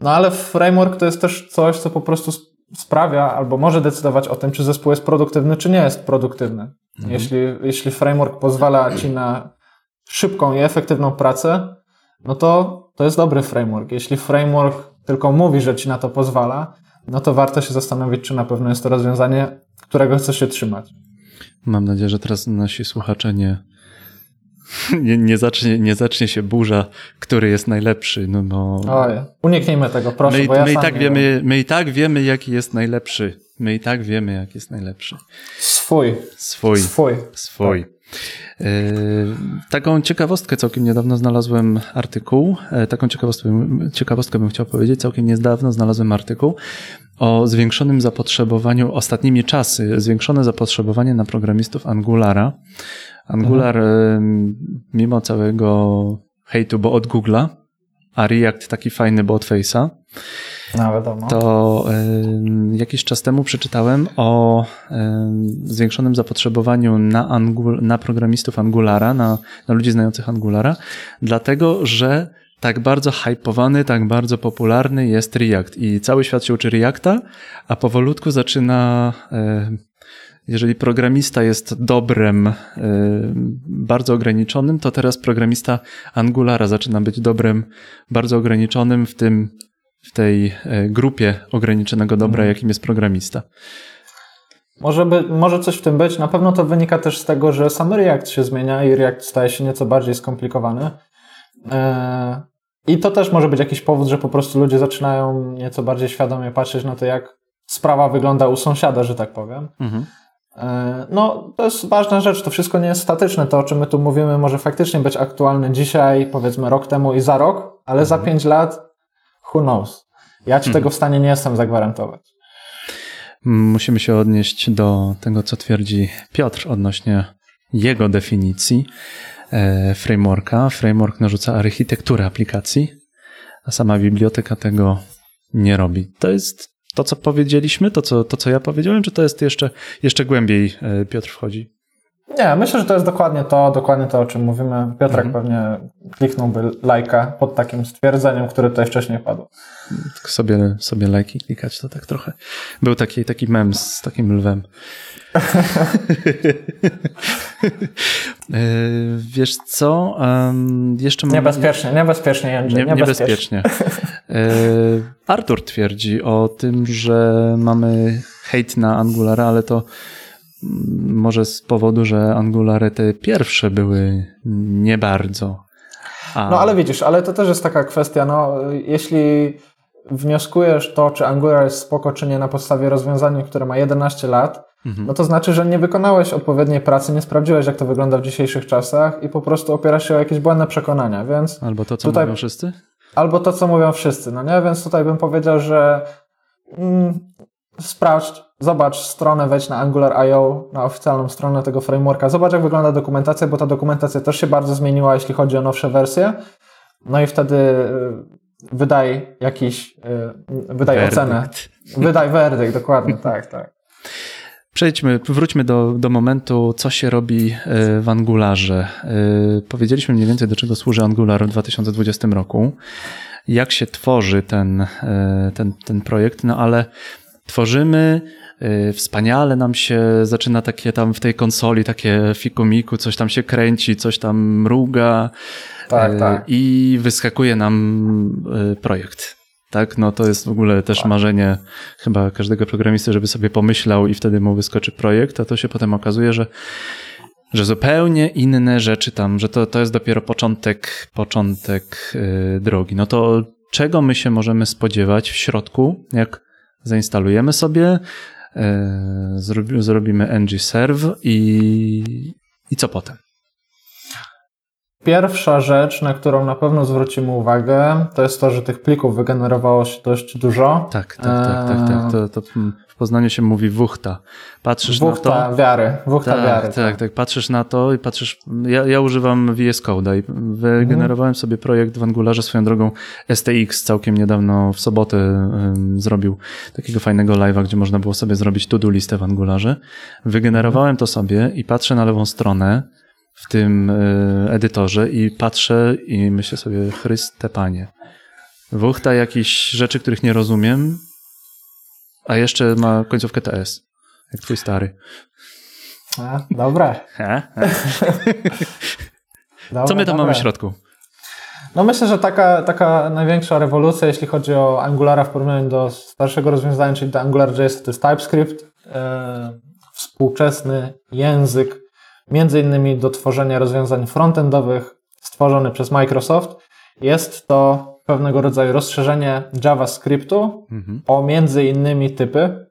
No ale framework to jest też coś, co po prostu sprawia albo może decydować o tym, czy zespół jest produktywny, czy nie jest produktywny. Mhm. Jeśli, jeśli framework pozwala ci na szybką i efektywną pracę, no to to jest dobry framework. Jeśli framework tylko mówi, że ci na to pozwala, no to warto się zastanowić, czy na pewno jest to rozwiązanie, którego chcesz się trzymać. Mam nadzieję, że teraz nasi słuchacze nie, nie, nie, zacznie, nie zacznie się burza, który jest najlepszy. No bo... Oj, uniknijmy tego, proszę. My, ja my, i tak wiemy, my i tak wiemy, jaki jest najlepszy. My i tak wiemy, jaki jest najlepszy. Swój. Swój. Swój. Swój. Tak. Yy, taką ciekawostkę całkiem niedawno znalazłem artykuł. Yy, taką ciekawostkę, ciekawostkę bym chciał powiedzieć. Całkiem niedawno znalazłem artykuł o zwiększonym zapotrzebowaniu, ostatnimi czasy, zwiększone zapotrzebowanie na programistów Angulara. Angular, mhm. mimo całego hejtu, bo od Google'a, a React taki fajny, bo od Face'a, no, wiadomo. To y, jakiś czas temu przeczytałem o y, zwiększonym zapotrzebowaniu na, Angul, na programistów Angulara, na, na ludzi znających Angulara, dlatego że tak bardzo hypowany, tak bardzo popularny jest React i cały świat się uczy Reacta, a powolutku zaczyna y, jeżeli programista jest dobrem bardzo ograniczonym, to teraz programista Angulara zaczyna być dobrem bardzo ograniczonym, w tym w tej e, grupie ograniczonego dobra, mhm. jakim jest programista. Może, by, może coś w tym być. Na pewno to wynika też z tego, że sam React się zmienia i React staje się nieco bardziej skomplikowany. E, I to też może być jakiś powód, że po prostu ludzie zaczynają nieco bardziej świadomie patrzeć na to, jak sprawa wygląda u sąsiada, że tak powiem. Mhm. E, no, to jest ważna rzecz. To wszystko nie jest statyczne. To, o czym my tu mówimy, może faktycznie być aktualne dzisiaj, powiedzmy rok temu i za rok, ale mhm. za pięć lat who knows? Ja ci hmm. tego w stanie nie jestem zagwarantować. Musimy się odnieść do tego, co twierdzi Piotr odnośnie jego definicji e, frameworka. Framework narzuca architekturę aplikacji, a sama biblioteka tego nie robi. To jest to, co powiedzieliśmy, to, co, to, co ja powiedziałem, czy to jest jeszcze, jeszcze głębiej e, Piotr wchodzi? Nie, myślę, że to jest dokładnie to, dokładnie to, o czym mówimy. Piotrek mhm. pewnie kliknąłby lajka pod takim stwierdzeniem, które tutaj wcześniej padło. Tak sobie, sobie lajki klikać, to tak trochę. Był taki, taki mem z takim lwem. E, wiesz co? Um, jeszcze mam... Niebezpiecznie, niebezpiecznie, Jędrzej, nie, niebezpiecznie. E, Artur twierdzi o tym, że mamy hejt na Angulara, ale to może z powodu, że Angulary te pierwsze były nie bardzo. A... No ale widzisz, ale to też jest taka kwestia, no jeśli wnioskujesz to, czy Angular jest spoko, czy nie na podstawie rozwiązania, które ma 11 lat, mhm. no to znaczy, że nie wykonałeś odpowiedniej pracy, nie sprawdziłeś, jak to wygląda w dzisiejszych czasach i po prostu opierasz się o jakieś błędne przekonania, więc... Albo to, co tutaj... mówią wszyscy? Albo to, co mówią wszyscy, no nie? Więc tutaj bym powiedział, że mm, sprawdź, zobacz stronę, wejdź na Angular.io, na oficjalną stronę tego frameworka, zobacz jak wygląda dokumentacja, bo ta dokumentacja też się bardzo zmieniła, jeśli chodzi o nowsze wersje. No i wtedy y, wydaj jakiś, y, wydaj werdykt. ocenę. Wydaj werdykt, dokładnie, tak, tak. Przejdźmy, wróćmy do, do momentu, co się robi y, w Angularze. Powiedzieliśmy mniej więcej, do czego służy Angular w 2020 roku, jak się tworzy ten, ten, ten projekt, no ale tworzymy, yy, wspaniale nam się zaczyna takie tam w tej konsoli, takie fikumiku, coś tam się kręci, coś tam mruga tak, yy, tak. i wyskakuje nam yy, projekt. Tak, no to jest w ogóle też tak. marzenie chyba każdego programisty, żeby sobie pomyślał i wtedy mu wyskoczy projekt, a to się potem okazuje, że że zupełnie inne rzeczy tam, że to, to jest dopiero początek, początek drogi. No to czego my się możemy spodziewać w środku, jak zainstalujemy sobie, zrobi, zrobimy ng serve i, i co potem? Pierwsza rzecz, na którą na pewno zwrócimy uwagę, to jest to, że tych plików wygenerowało się dość dużo. Tak, tak, tak, tak. tak. To, to w Poznaniu się mówi wuchta. Patrzysz wuchta na to. wiary, wuchta tak, wiary. Tak, tak, tak. Patrzysz na to i patrzysz. Ja, ja używam VS Code'a i wygenerowałem sobie projekt w Angularze swoją drogą. STX całkiem niedawno w sobotę um, zrobił takiego fajnego live'a, gdzie można było sobie zrobić to-do listę w Angularze. Wygenerowałem to sobie i patrzę na lewą stronę w tym e, edytorze i patrzę i myślę sobie, Chryste Panie, wuchta jakichś rzeczy, których nie rozumiem, a jeszcze ma końcówkę TS, jak twój stary. A, dobre. Co my tam mamy w środku? No myślę, że taka, taka największa rewolucja, jeśli chodzi o Angulara w porównaniu do starszego rozwiązania, czyli do AngularJS, to jest TypeScript. E, współczesny język między innymi do tworzenia rozwiązań frontendowych stworzony przez Microsoft. Jest to pewnego rodzaju rozszerzenie JavaScriptu mhm. o między innymi typy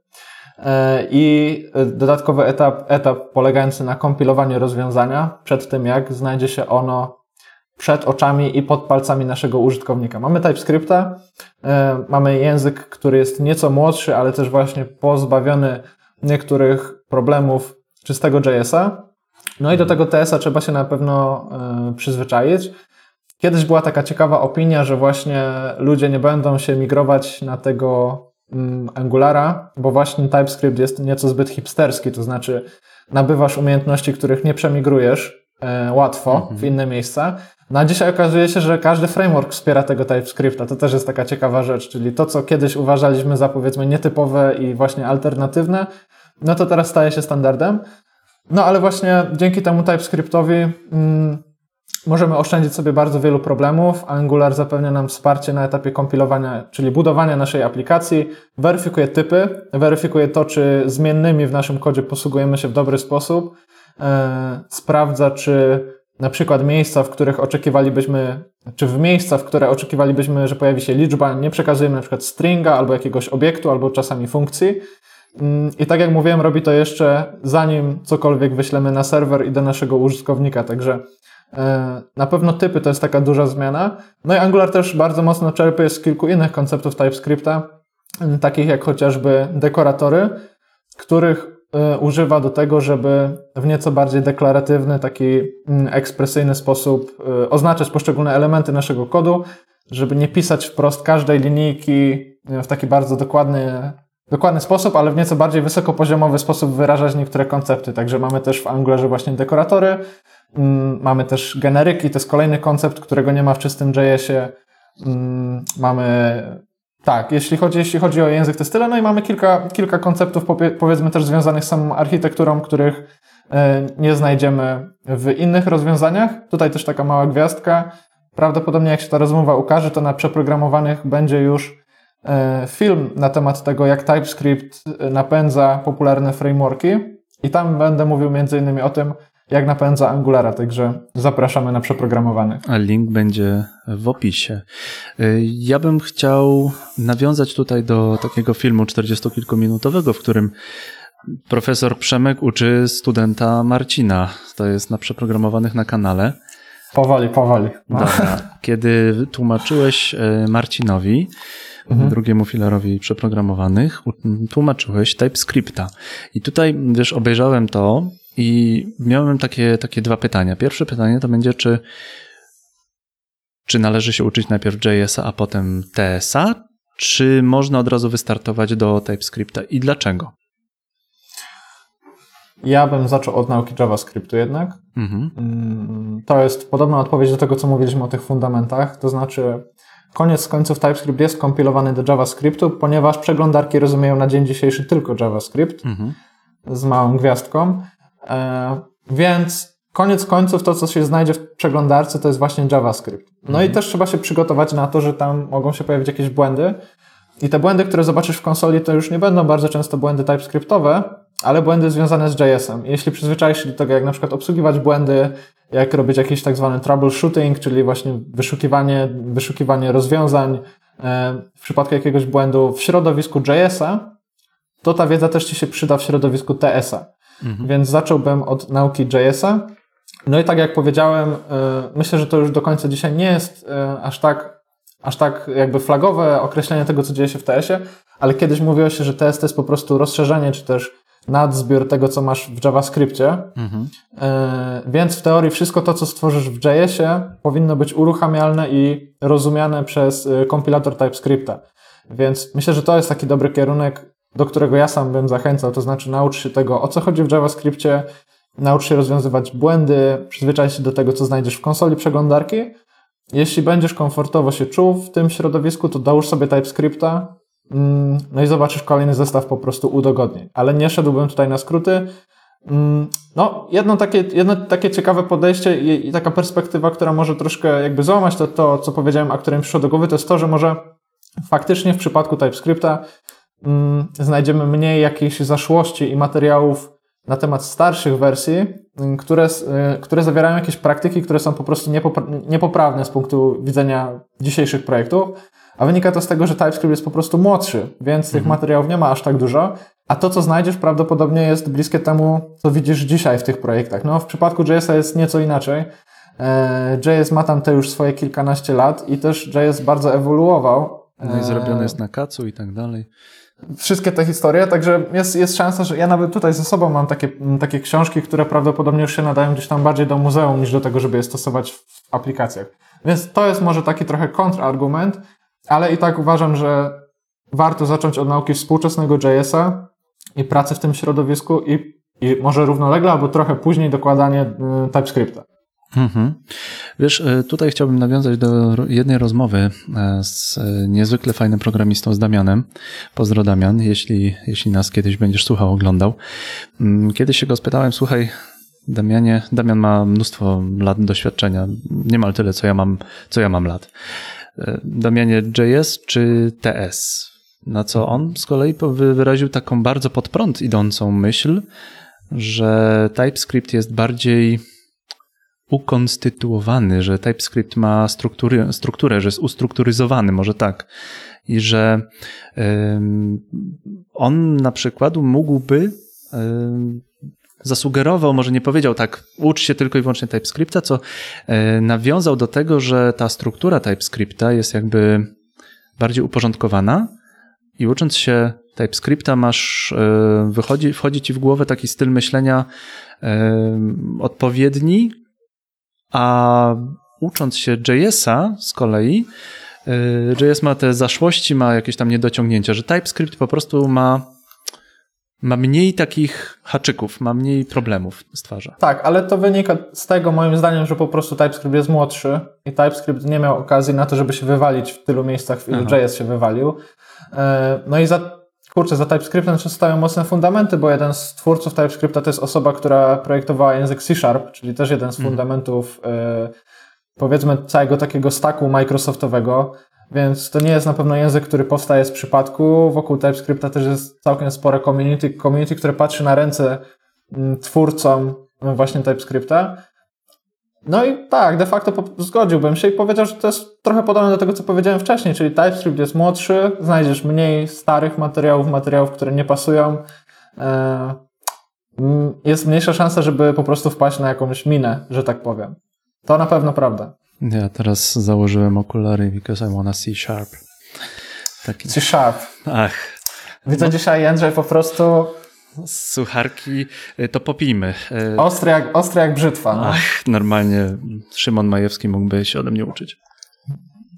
e, i dodatkowy etap, etap polegający na kompilowaniu rozwiązania przed tym, jak znajdzie się ono przed oczami i pod palcami naszego użytkownika. Mamy TypeScripta, e, mamy język, który jest nieco młodszy, ale też właśnie pozbawiony niektórych problemów czystego JS-a. No i do tego TS-a trzeba się na pewno y, przyzwyczaić. Kiedyś była taka ciekawa opinia, że właśnie ludzie nie będą się migrować na tego mm, Angulara, bo właśnie TypeScript jest nieco zbyt hipsterski, to znaczy nabywasz umiejętności, których nie przemigrujesz y, łatwo mhm. w inne miejsca. No a dzisiaj okazuje się, że każdy framework wspiera tego TypeScripta. To też jest taka ciekawa rzecz, czyli to, co kiedyś uważaliśmy za powiedzmy nietypowe i właśnie alternatywne, no to teraz staje się standardem. No ale właśnie dzięki temu TypeScriptowi mm, możemy oszczędzić sobie bardzo wielu problemów. Angular zapewnia nam wsparcie na etapie kompilowania, czyli budowania naszej aplikacji, weryfikuje typy, weryfikuje to, czy zmiennymi w naszym kodzie posługujemy się w dobry sposób, e, sprawdza, czy na przykład miejsca, w których oczekiwalibyśmy, czy w miejsca, w które oczekiwalibyśmy, że pojawi się liczba, nie przekazujemy na przykład stringa albo jakiegoś obiektu, albo czasami funkcji. Mm, I tak jak mówiłem, robi to jeszcze zanim cokolwiek wyślemy na serwer i do naszego użytkownika, także na pewno typy to jest taka duża zmiana. No i Angular też bardzo mocno czerpie z kilku innych konceptów TypeScripta, mm, takich jak chociażby dekoratory, których e, używa do tego, żeby w nieco bardziej deklaratywny, taki mm, ekspresyjny sposób e, oznaczać poszczególne elementy naszego kodu, żeby nie pisać wprost każdej linijki w taki bardzo dokładny dokładny sposób, ale w nieco bardziej wysokopoziomowy sposób wyrażać niektóre koncepty. Także mamy też w Angularze właśnie dekoratory, mm, mamy też generyki, to jest kolejny koncept, którego nie ma w czystym JS-ie. Mm, mamy tak, jeśli chodzi, jeśli chodzi o język, to jest tyle. No i mamy kilka, kilka konceptów, powiedzmy też związanych z samą architekturą, których e, nie znajdziemy w innych rozwiązaniach. Tutaj też taka mała gwiazdka. Prawdopodobnie jak się ta rozmowa ukaże, to na przeprogramowanych będzie już film na temat tego, jak TypeScript napędza popularne frameworki i tam będę mówił innymi o tym, jak napędza Angulara, także zapraszamy na przeprogramowany. A link będzie w opisie. E, ja bym chciał nawiązać tutaj do takiego filmu 40-kilkuminutowego, w którym profesor Przemek uczy studenta Marcina. To jest na przeprogramowanych na kanale. Powoli, powoli. No. Dobra. Kiedy tłumaczyłeś e, Marcinowi, mhm. drugiemu filarowi przeprogramowanych, tłumaczyłeś TypeScripta. I tutaj, wiesz, obejrzałem to i miałem takie, takie dwa pytania. Pierwsze pytanie to będzie, czy, czy należy się uczyć najpierw JS-a, a potem TS-a, czy można od razu wystartować do TypeScripta i dlaczego? Ja bym zaczął od nauki JavaScriptu jednak. Mhm. Mm, to jest podobna odpowiedź do tego, co mówiliśmy o tych fundamentach. To znaczy, koniec końców TypeScript jest kompilowany do JavaScriptu, ponieważ przeglądarki rozumieją na dzień dzisiejszy tylko JavaScript mhm. z małą gwiazdką. E, więc koniec końców to, co się znajdzie w przeglądarce, to jest właśnie JavaScript. No mhm. i też trzeba się przygotować na to, że tam mogą się pojawić jakieś błędy. I te błędy, które zobaczysz w konsoli, to już nie będą bardzo często błędy TypeScriptowe, ale błędy związane z JS-em. Jeśli przyzwyczaisz się do tego, jak na przykład obsługiwać błędy, jak robić jakiś tak zwany troubleshooting, czyli właśnie wyszukiwanie, wyszukiwanie rozwiązań e, w przypadku jakiegoś błędu w środowisku JS-a, to ta wiedza też Ci się przyda w środowisku TS-a. Mhm. Więc zacząłbym od nauki JS-a. No i tak jak powiedziałem, e, myślę, że to już do końca dzisiaj nie jest e, aż tak, aż tak jakby flagowe określenie tego, co dzieje się w TS-ie, ale kiedyś mówiło się, że TS to jest po prostu rozszerzenie, czy też nadzbiór tego, co masz w JavaScriptie. Mhm. E, więc w teorii wszystko to, co stworzysz w JS-ie, powinno być uruchamialne i rozumiane przez e, kompilator TypeScripta. Więc myślę, że to jest taki dobry kierunek, do którego ja sam bym zachęcał, to znaczy naucz się tego, o co chodzi w JavaScriptie, naucz się rozwiązywać błędy, przyzwyczaj się do tego, co znajdziesz w konsoli przeglądarki. Jeśli będziesz komfortowo się czuł w tym środowisku, to dołóż sobie TypeScripta, no i zobaczysz kolejny zestaw po prostu udogodnień. Ale nie szedłbym tutaj na skróty. Mm, no, jedno takie, jedno takie ciekawe podejście i, i taka perspektywa, która może troszkę jakby złamać to, to, co powiedziałem, a które mi przyszło do głowy, to jest to, że może faktycznie w przypadku TypeScripta mm, znajdziemy mniej jakiejś zaszłości i materiałów na temat starszych wersji, które, y, które zawierają jakieś praktyki, które są po prostu niepoprawne z punktu widzenia dzisiejszych projektów a wynika to z tego, że TypeScript jest po prostu młodszy, więc mhm. tych materiałów nie ma aż tak dużo, a to, co znajdziesz, prawdopodobnie jest bliskie temu, co widzisz dzisiaj w tych projektach. No, w przypadku JS-a jest nieco inaczej. E, JS ma tam te już swoje kilkanaście lat i też JS bardzo ewoluował. No i zrobione jest na kacu i tak dalej. Wszystkie te historie, także jest, jest szansa, że ja nawet tutaj ze sobą mam takie, takie książki, które prawdopodobnie już się nadają gdzieś tam bardziej do muzeum niż do tego, żeby je stosować w aplikacjach. Więc to jest może taki trochę kontrargument, ale i tak uważam, że warto zacząć od nauki współczesnego JS-a i pracy w tym środowisku i, i może równolegle albo trochę później dokładanie y, TypeScripta. Mhm. Wiesz, y, tutaj chciałbym nawiązać do jednej rozmowy e, z niezwykle fajnym programistą, z Damianem. Pozdro Damian, jeśli, jeśli nas kiedyś będziesz słuchał, oglądał. Mm, kiedyś się go spytałem, słuchaj, Damianie, Damian ma mnóstwo lat doświadczenia, niemal tyle, co ja mam, co ja mam lat. Damianie JS czy TS? Na co on z kolei wyraził taką bardzo pod prąd idącą myśl, że TypeScript jest bardziej ukonstytuowany, że TypeScript ma struktury, strukturę, że jest ustrukturyzowany, może tak. I że on na przykład mógłby zasugerował, może nie powiedział tak, ucz się tylko i wyłącznie TypeScripta, co e, nawiązał do tego, że ta struktura TypeScripta jest jakby bardziej uporządkowana i ucząc się TypeScripta masz, e, wychodzi, wchodzi ci w głowę taki styl myślenia e, odpowiedni, a ucząc się JS-a z kolei, JS ma te zaszłości, ma jakieś tam niedociągnięcia, że TypeScript po prostu ma ma mniej takich haczyków, ma mniej problemów stwarza. Tak, ale to wynika z tego moim zdaniem, że po prostu TypeScript jest młodszy i TypeScript nie miał okazji na to, żeby się wywalić w tylu miejscach, w ilu Aha. JS się wywalił. E, no i za, kurczę, za TypeScriptem stoją mocne fundamenty, bo jeden z twórców TypeScripta to jest osoba, która projektowała język C Sharp, czyli też jeden z mhm. fundamentów mhm. powiedzmy całego takiego stacku Microsoftowego. Więc to nie jest na pewno język, który powstaje z przypadku. Wokół TypeScripta też jest całkiem spore community, community które patrzy na ręce mm, twórcom właśnie TypeScripta. No i tak, de facto zgodziłbym się i powiedział, że to jest trochę podobne do tego, co powiedziałem wcześniej, czyli TypeScript jest młodszy, znajdziesz mniej starych materiałów, materiałów, które nie pasują. E, jest mniejsza szansa, żeby po prostu wpaść na jakąś minę, że tak powiem. To na pewno prawda. Ja teraz założyłem okulary because I wanna see sharp. Taki... C sharp. Ach. Widzę no. dzisiaj, Jędrzej, po prostu Sucharki, y, to popijmy. Y, ostry jak, ostry jak brzytwa. No. Ach, normalnie Szymon Majewski mógłby się ode mnie uczyć.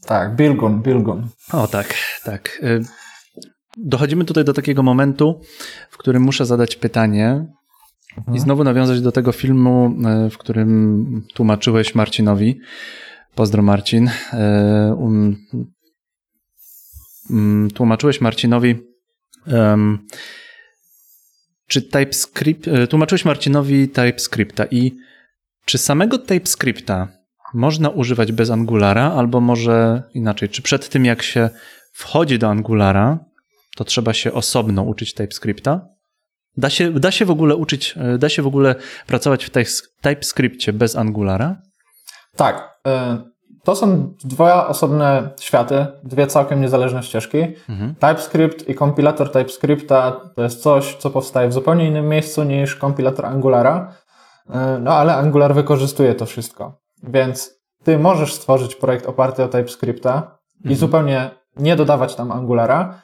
Tak, Bilgun, Bilgun. O tak, tak. Y, dochodzimy tutaj do takiego momentu, w którym muszę zadać pytanie, Mhm. I znowu nawiązać do tego filmu, w którym tłumaczyłeś Marcinowi. Pozdro Marcin. E, um, mm, tłumaczyłeś Marcinowi, czy TypeScript, e, tłumaczyłeś Marcinowi TypeScripta i czy samego TypeScripta można używać bez Angulara, albo może inaczej, czy przed tym jak się wchodzi do Angulara, to trzeba się osobno uczyć TypeScripta? Da się, da się w ogóle uczyć, e, da się w ogóle pracować w TypeScriptie bez Angulara? Tak. E, to są dwa osobne światy, dwie całkiem niezależne ścieżki. Mhm. TypeScript i kompilator TypeScripta to jest coś, co powstaje w zupełnie innym miejscu niż kompilator Angulara. E, no ale Angular wykorzystuje to wszystko. Więc ty możesz stworzyć projekt oparty o TypeScripta mhm. i zupełnie nie dodawać tam Angulara,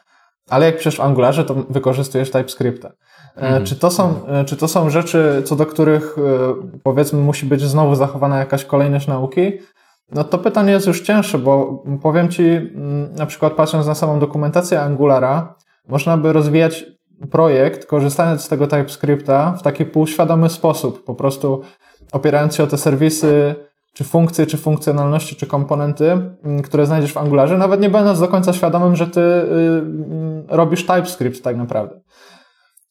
ale jak piszesz w Angularze, to wykorzystujesz TypeScripta. Mhm. Czy, to są, e, czy to są rzeczy, co do których powiedzmy musi być znowu zachowana jakaś kolejność nauki? No to pytanie jest już cięższe, bo powiem Ci, mm, na przykład patrząc na samą dokumentację Angulara, można by rozwijać projekt, korzystając z tego TypeScripta w taki półświadomy sposób, po prostu opierając się o te serwisy, czy funkcje, czy funkcjonalności, czy komponenty, mm, które znajdziesz w Angularze, nawet nie będąc do końca świadomym, że Ty y, mm, robisz TypeScript tak naprawdę.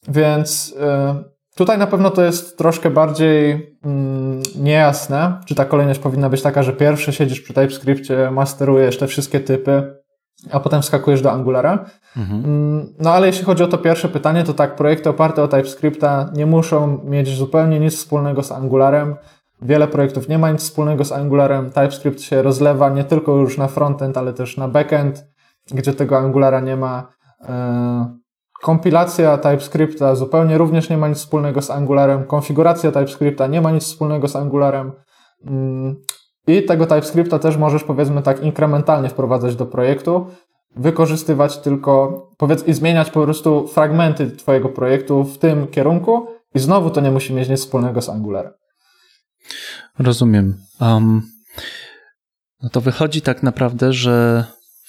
Więc y, Tutaj na pewno to jest troszkę bardziej mm, niejasne, czy ta kolejność powinna być taka, że pierwszy siedzisz przy TypeScriptie, masterujesz te wszystkie typy, a potem wskakujesz do Angulara. Mhm. Mm, no ale jeśli chodzi o to pierwsze pytanie, to tak, projekty oparte o TypeScripta nie muszą mieć zupełnie nic wspólnego z Angularem. Wiele projektów nie ma nic wspólnego z Angularem. TypeScript się rozlewa nie tylko już na frontend, ale też na backend, gdzie tego Angulara nie ma. Kompilacja TypeScripta zupełnie również nie ma nic wspólnego z Angularem. Konfiguracja TypeScripta nie ma nic wspólnego z Angularem. Mm, I tego TypeScripta też możesz, powiedzmy tak, inkrementalnie wprowadzać do projektu, wykorzystywać tylko, powiedz, i zmieniać po prostu fragmenty Twojego projektu w tym kierunku, i znowu to nie musi mieć nic wspólnego z Angularem. Rozumiem. Um, no to wychodzi tak naprawdę, że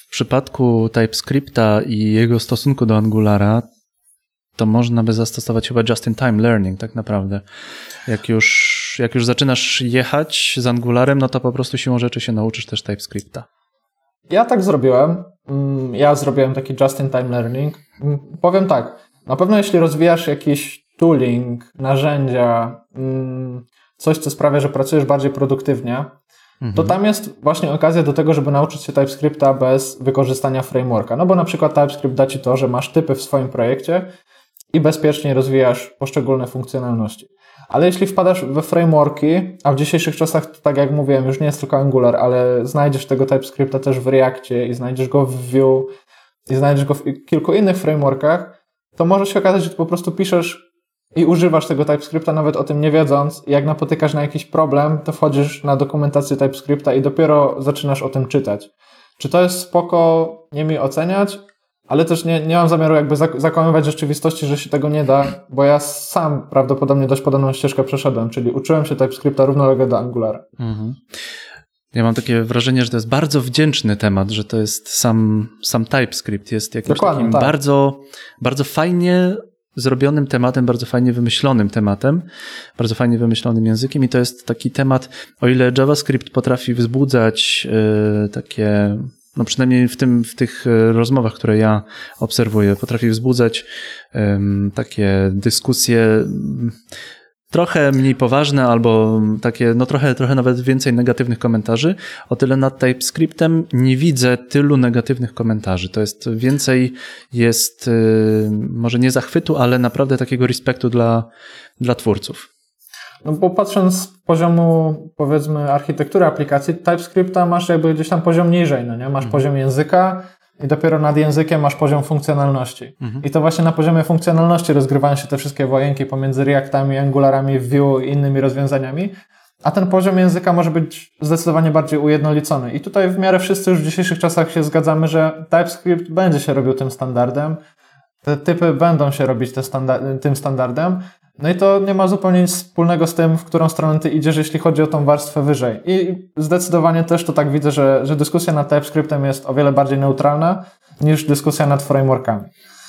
w przypadku TypeScripta i jego stosunku do Angulara, to można by zastosować chyba just-in-time learning tak naprawdę. Jak już, jak już zaczynasz jechać z Angularem, no to po prostu siłą rzeczy się nauczysz też TypeScripta. Ja tak zrobiłem. Mm, ja zrobiłem taki just-in-time learning. Mm, powiem tak, na pewno jeśli rozwijasz jakiś tooling, narzędzia, mm, coś, co sprawia, że pracujesz bardziej produktywnie, To tam jest właśnie okazja do tego, żeby nauczyć się TypeScripta bez wykorzystania frameworka. No bo na przykład TypeScript da Ci to, że masz typy w swoim projekcie i bezpiecznie rozwijasz poszczególne funkcjonalności. Ale jeśli wpadasz we frameworki, a w dzisiejszych czasach, tak jak mówiłem, już nie jest tylko Angular, ale znajdziesz tego TypeScripta też w Reactie i znajdziesz go w Vue i znajdziesz go w kilku innych frameworkach, to może się okazać, że po prostu piszesz i używasz tego TypeScripta nawet o tym nie wiedząc, jak napotykasz na jakiś problem, to wchodzisz na dokumentację TypeScripta i dopiero zaczynasz o tym czytać. Czy to jest spoko, nie mi oceniać, ale też nie, nie mam zamiaru jakby zakłamywać rzeczywistości, że się tego nie da, bo ja sam prawdopodobnie dość podobną ścieżkę przeszedłem, czyli uczyłem się TypeScripta równolegle do Angulara. Mhm. Ja mam takie wrażenie, że to jest bardzo wdzięczny temat, że to jest sam, sam TypeScript jest jakimś Dokładnie, takim tak. bardzo, bardzo fajnie zrobionym tematem, bardzo fajnie wymyślonym tematem, bardzo fajnie wymyślonym językiem i to jest taki temat, o ile JavaScript potrafi wzbudzać yy, takie no przynajmniej w, tym, w tych e, rozmowach, które ja obserwuję, potrafi wzbudzać takie dyskusje trochę mniej poważne albo takie, no trochę, trochę nawet więcej negatywnych komentarzy. O tyle nad TypeScriptem nie widzę tylu negatywnych komentarzy. To jest więcej, jest y, może nie zachwytu, ale naprawdę takiego respektu dla, dla twórców. No bo patrząc z poziomu, powiedzmy, architektury aplikacji, TypeScripta masz jakby gdzieś tam poziom niżej, no nie? Masz mhm. poziom języka, i dopiero nad językiem masz poziom funkcjonalności. Mhm. I to właśnie na poziomie funkcjonalności rozgrywają się te wszystkie wojenki pomiędzy Reactami, Angularami, Vue i innymi rozwiązaniami. A ten poziom języka może być zdecydowanie bardziej ujednolicony. I tutaj w miarę wszyscy już w dzisiejszych czasach się zgadzamy, że TypeScript będzie się robił tym standardem. Te typy będą się robić te standard tym standardem. No i to nie ma zupełnie nic wspólnego z tym, w którą stronę ty idziesz, jeśli chodzi o tą warstwę wyżej. I zdecydowanie też to tak widzę, że, że dyskusja nad TypeScriptem jest o wiele bardziej neutralna niż dyskusja nad frameworkami.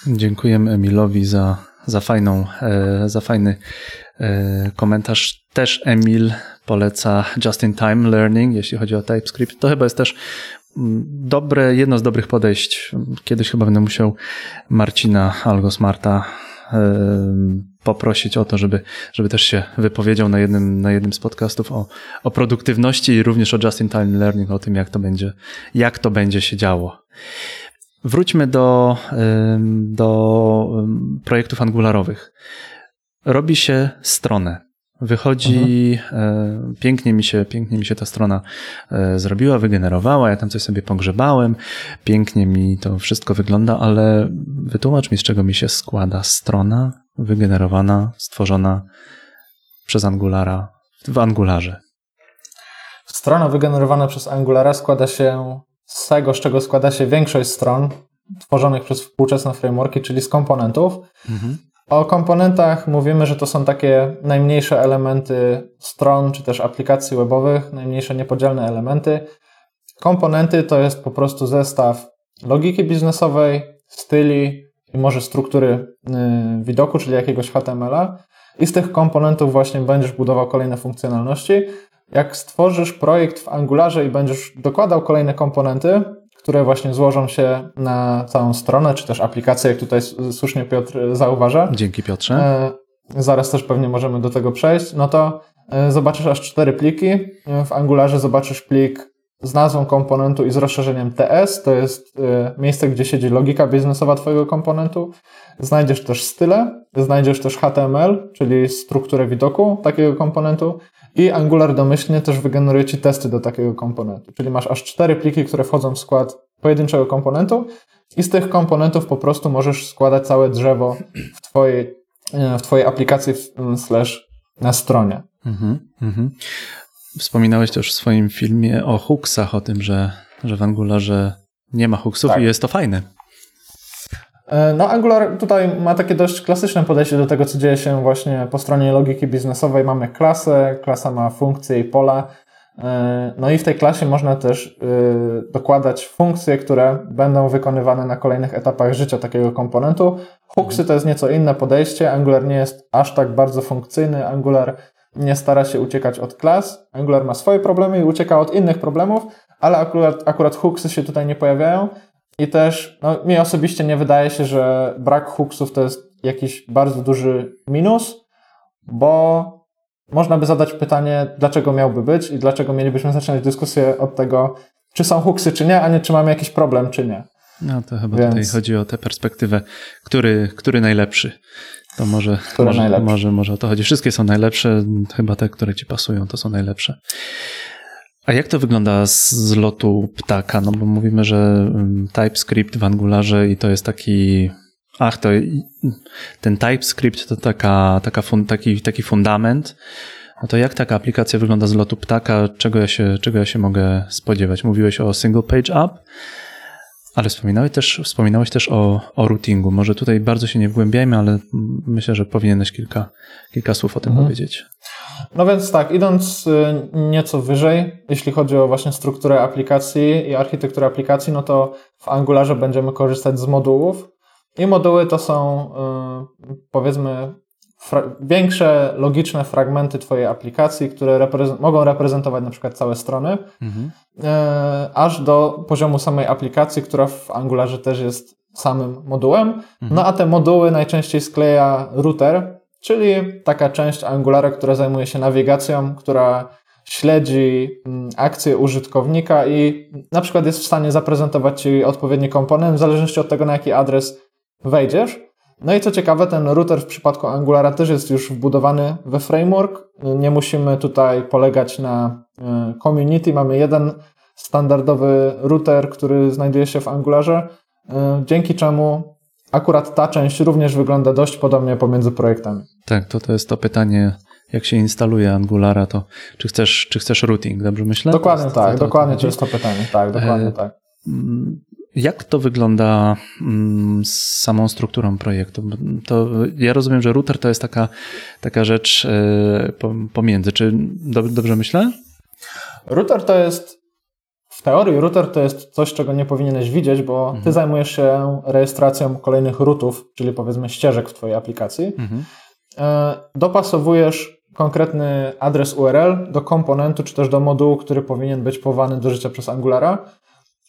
Dziękujemy Emilowi za, za, fajną, e, za fajny e, komentarz. Też Emil poleca Just-in-Time Learning, jeśli chodzi o TypeScript. To chyba jest też dobre, jedno z dobrych podejść. Kiedyś chyba będę musiał Marcina algo Smarta poprosić o to, żeby, żeby też się wypowiedział na jednym, na jednym z podcastów o, o produktywności i również o just-in-time learning, o tym, jak to będzie, jak to będzie się działo. Wróćmy do, do projektów angularowych. Robi się stronę. Wychodzi, mhm. pięknie mi się, pięknie mi się ta strona e, zrobiła, wygenerowała, ja tam coś sobie pogrzebałem, pięknie mi to wszystko wygląda, ale wytłumacz mi, z czego mi się składa strona wygenerowana, stworzona przez Angulara w Angularze. Strona wygenerowana przez Angulara składa się z tego, z czego składa się większość stron tworzonych przez współczesne frameworki, czyli z komponentów. Mhm. O komponentach mówimy, że to są takie najmniejsze elementy stron czy też aplikacji webowych, najmniejsze niepodzielne elementy. Komponenty to jest po prostu zestaw logiki biznesowej, styli i może struktury y, widoku, czyli jakiegoś HTML-a. I z tych komponentów właśnie będziesz budował kolejne funkcjonalności. Jak stworzysz projekt w Angularze i będziesz dokładał kolejne komponenty, które właśnie złożą się na całą stronę, czy też aplikację, jak tutaj słusznie Piotr zauważa. Dzięki Piotrze. E, zaraz też pewnie możemy do tego przejść. No to e, zobaczysz aż cztery pliki. W Angularze zobaczysz plik z nazwą komponentu i z rozszerzeniem TS. To jest e, miejsce, gdzie siedzi logika biznesowa Twojego komponentu. Znajdziesz też style, znajdziesz też HTML, czyli strukturę widoku takiego komponentu i Angular domyślnie też wygeneruje Ci testy do takiego komponentu. Czyli masz aż cztery pliki, które wchodzą w skład pojedynczego komponentu i z tych komponentów po prostu możesz składać całe drzewo w Twojej, e, w twojej aplikacji slash na stronie. Mhm, mhm. Wspominałeś też w swoim filmie o hooksach, o tym, że, że w Angularze nie ma hooksów tak. i jest to fajne. E, no, Angular tutaj ma takie dość klasyczne podejście do tego, co dzieje się właśnie po stronie logiki biznesowej. Mamy klasę, klasa ma funkcje i pola. E, no i w tej klasie można też e, dokładać funkcje, które będą wykonywane na kolejnych etapach życia takiego komponentu. Hooksy to jest nieco inne podejście. Angular nie jest aż tak bardzo funkcyjny. Angular nie stara się uciekać od klas. Angular ma swoje problemy i ucieka od innych problemów, ale akurat, akurat hooksy się tutaj nie pojawiają. I też no, mi osobiście nie wydaje się, że brak hooksów to jest jakiś bardzo duży minus, bo można by zadać pytanie, dlaczego miałby być i dlaczego mielibyśmy zaczynać dyskusję od tego, czy są hooksy, czy nie, a nie czy mamy jakiś problem, czy nie. No to chyba Więc... tutaj chodzi o tę perspektywę, który, który najlepszy. To może, może, najlepszy. może, może o to chodzi. Wszystkie są najlepsze, chyba te, które ci pasują, to są najlepsze. A jak to wygląda z lotu ptaka? No bo mówimy, że mm, TypeScript w Angularze i to jest taki. Ach, to ten TypeScript to taka, taka fun, taki, taki fundament. No to jak taka aplikacja wygląda z lotu ptaka? Czego ja się, czego ja się mogę spodziewać? Mówiłeś o single page app, ale wspominałeś też, wspominałeś też o, o routingu. Może tutaj bardzo się nie wgłębiajmy, ale myślę, że powinieneś kilka, kilka słów o tym mhm. powiedzieć. No więc tak, idąc y, nieco wyżej, jeśli chodzi o właśnie strukturę aplikacji i architekturę aplikacji, no to w Angularze będziemy korzystać z modułów. I moduły to są y, powiedzmy większe, logiczne fragmenty Twojej aplikacji, które reprezent mogą reprezentować na przykład całe strony, mhm. E, aż do poziomu samej aplikacji, która w Angularze też jest samym modułem. Mhm. No a te moduły najczęściej skleja router, czyli taka część Angulara, która zajmuje się nawigacją, która śledzi mm, akcję użytkownika i na przykład jest w stanie zaprezentować Ci odpowiedni komponent w zależności od tego, na jaki adres wejdziesz. No i co ciekawe, ten router w przypadku Angulara też jest już wbudowany we framework. Nie musimy tutaj polegać na e, community. Mamy jeden standardowy router, który znajduje się w Angularze, e, dzięki czemu akurat ta część również wygląda dość podobnie pomiędzy projektami. Tak, to, to jest to pytanie, jak się instaluje Angulara, to czy chcesz, czy chcesz routing, dobrze myślę? Dokładnie tak, to, dokładnie to, to jest to pytanie. Tak, dokładnie e, tak. Jak to wygląda mm, z samą strukturą projektu? To ja rozumiem, że router to jest taka, taka rzecz e, pomiędzy. Czy dobrze myślę? Router to jest w teorii router to jest coś, czego nie powinieneś widzieć, bo mhm. ty zajmujesz się rejestracją kolejnych rootów, czyli powiedzmy ścieżek w twojej aplikacji. Mhm. E, dopasowujesz konkretny adres URL do komponentu, czy też do modułu, który powinien być powołany do życia przez Angulara.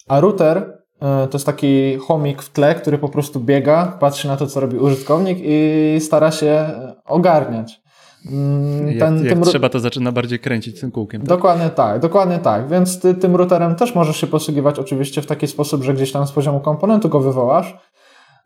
a router to jest taki chomik w tle, który po prostu biega, patrzy na to, co robi użytkownik i stara się ogarniać. Mm, ten, jak, jak trzeba, to zaczyna bardziej kręcić tym kółkiem. Tak? Dokładnie tak, dokładnie tak. Więc ty tym routerem też możesz się posługiwać oczywiście w taki sposób, że gdzieś tam z poziomu komponentu go wywołasz,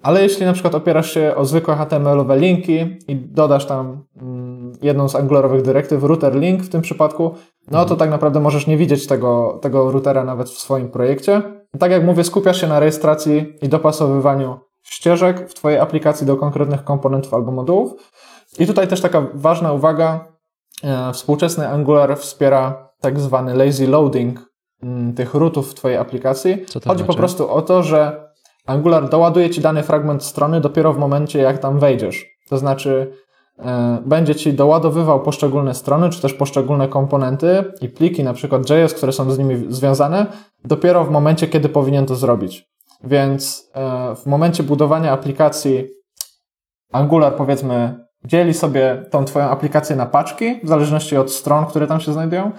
ale jeśli na przykład opierasz się o zwykłe HTML-owe linki i dodasz tam mm, jedną z angularowych dyrektyw, router link w tym przypadku, no to mhm. tak naprawdę możesz nie widzieć tego, tego routera nawet w swoim projekcie. Tak jak mówię, skupiasz się na rejestracji i dopasowywaniu ścieżek w Twojej aplikacji do konkretnych komponentów albo modułów. I tutaj też taka ważna uwaga. E, współczesny Angular wspiera tak zwany lazy loading mm, tych rootów w Twojej aplikacji. Chodzi znaczy? po prostu o to, że Angular doładuje Ci dany fragment strony dopiero w momencie, jak tam wejdziesz. To znaczy, e, będzie Ci doładowywał poszczególne strony, czy też poszczególne komponenty i pliki, na przykład JS, które są z nimi związane, dopiero w momencie, kiedy powinien to zrobić. Więc e, w momencie budowania aplikacji Angular, powiedzmy, dzieli sobie tą Twoją aplikację na paczki, w zależności od stron, które tam się znajdują.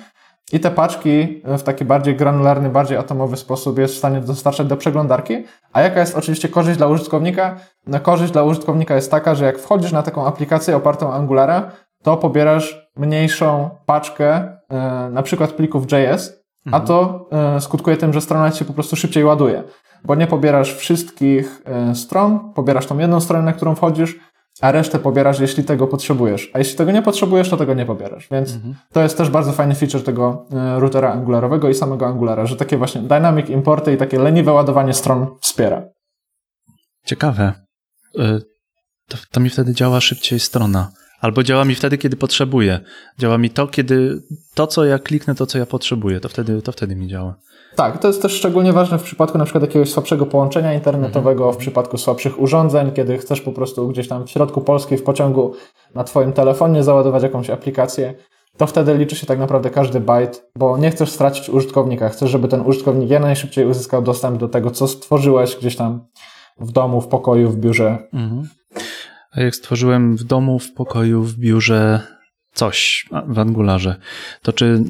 I te paczki w taki bardziej granularny, bardziej atomowy sposób jest w stanie dostarczać do przeglądarki. A jaka jest oczywiście korzyść dla użytkownika? No, korzyść dla użytkownika jest taka, że jak wchodzisz na taką aplikację opartą Angulara, to pobierasz mniejszą paczkę, e, na przykład plików JS, a mhm. to e, skutkuje tym, że strona się po prostu szybciej ładuje. Bo nie pobierasz wszystkich e, stron, pobierasz tą jedną stronę, na którą wchodzisz, a resztę pobierasz, jeśli tego potrzebujesz. A jeśli tego nie potrzebujesz, to tego nie pobierasz. Więc mhm. to jest też bardzo fajny feature tego e, routera angularowego i samego Angulara, że takie właśnie dynamic importy i takie leniwe ładowanie stron wspiera. Ciekawe. E, to, to mi wtedy działa szybciej strona. Albo działa mi wtedy, kiedy potrzebuję. Działa mi to, kiedy to, co ja kliknę, to, co ja potrzebuję, to wtedy, to wtedy mi działa. Tak, to jest też szczególnie ważne w przypadku na przykład jakiegoś słabszego połączenia internetowego, mhm. w przypadku słabszych urządzeń, kiedy chcesz po prostu gdzieś tam w środku Polski w pociągu na Twoim telefonie załadować jakąś aplikację, to wtedy liczy się tak naprawdę każdy byte, bo nie chcesz stracić użytkownika. Chcesz, żeby ten użytkownik jak najszybciej uzyskał dostęp do tego, co stworzyłeś gdzieś tam w domu, w pokoju, w biurze. Mhm. A jak stworzyłem w domu, w pokoju, w biurze coś w Angularze, to czy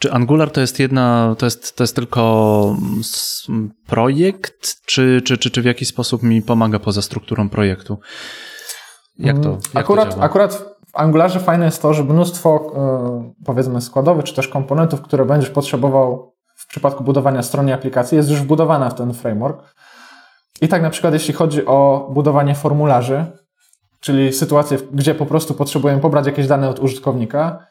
czy Angular to jest jedna, to jest, to jest tylko projekt, czy, czy, czy, czy w jakiś sposób mi pomaga poza strukturą projektu? Jak to? Jak akurat, to akurat w Angularze fajne jest to, że mnóstwo e, powiedzmy składowych, czy też komponentów, które będziesz potrzebował w przypadku budowania strony aplikacji, jest już wbudowana w ten framework. I tak na przykład jeśli chodzi o budowanie formularzy, czyli sytuację, gdzie po prostu potrzebujemy pobrać jakieś dane od użytkownika,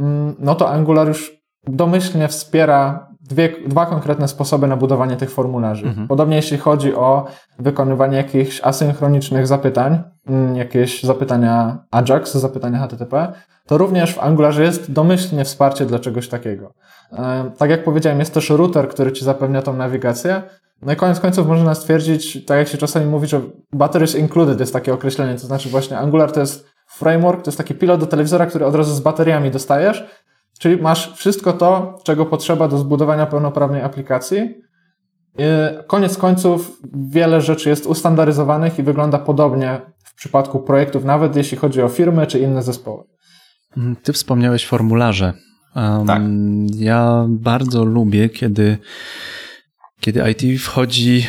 mm, no to Angular już domyślnie wspiera dwie, dwa konkretne sposoby na budowanie tych formularzy. Mhm. Podobnie jeśli chodzi o wykonywanie jakichś asynchronicznych zapytań, mm, jakieś zapytania AJAX, zapytania HTTP, to również w Angularze jest domyślnie wsparcie dla czegoś takiego. E, tak jak powiedziałem, jest też router, który ci zapewnia tą nawigację. No i koniec końców można stwierdzić, tak jak się czasami mówi, że batteries included jest takie określenie, to znaczy właśnie Angular to jest framework, to jest taki pilot do telewizora, który od razu z bateriami dostajesz Czyli masz wszystko to, czego potrzeba do zbudowania pełnoprawnej aplikacji. Koniec końców, wiele rzeczy jest ustandaryzowanych i wygląda podobnie w przypadku projektów, nawet jeśli chodzi o firmy czy inne zespoły. Mm, ty wspomniałeś formularze. Um, tak. Ja bardzo lubię, kiedy, kiedy IT wchodzi,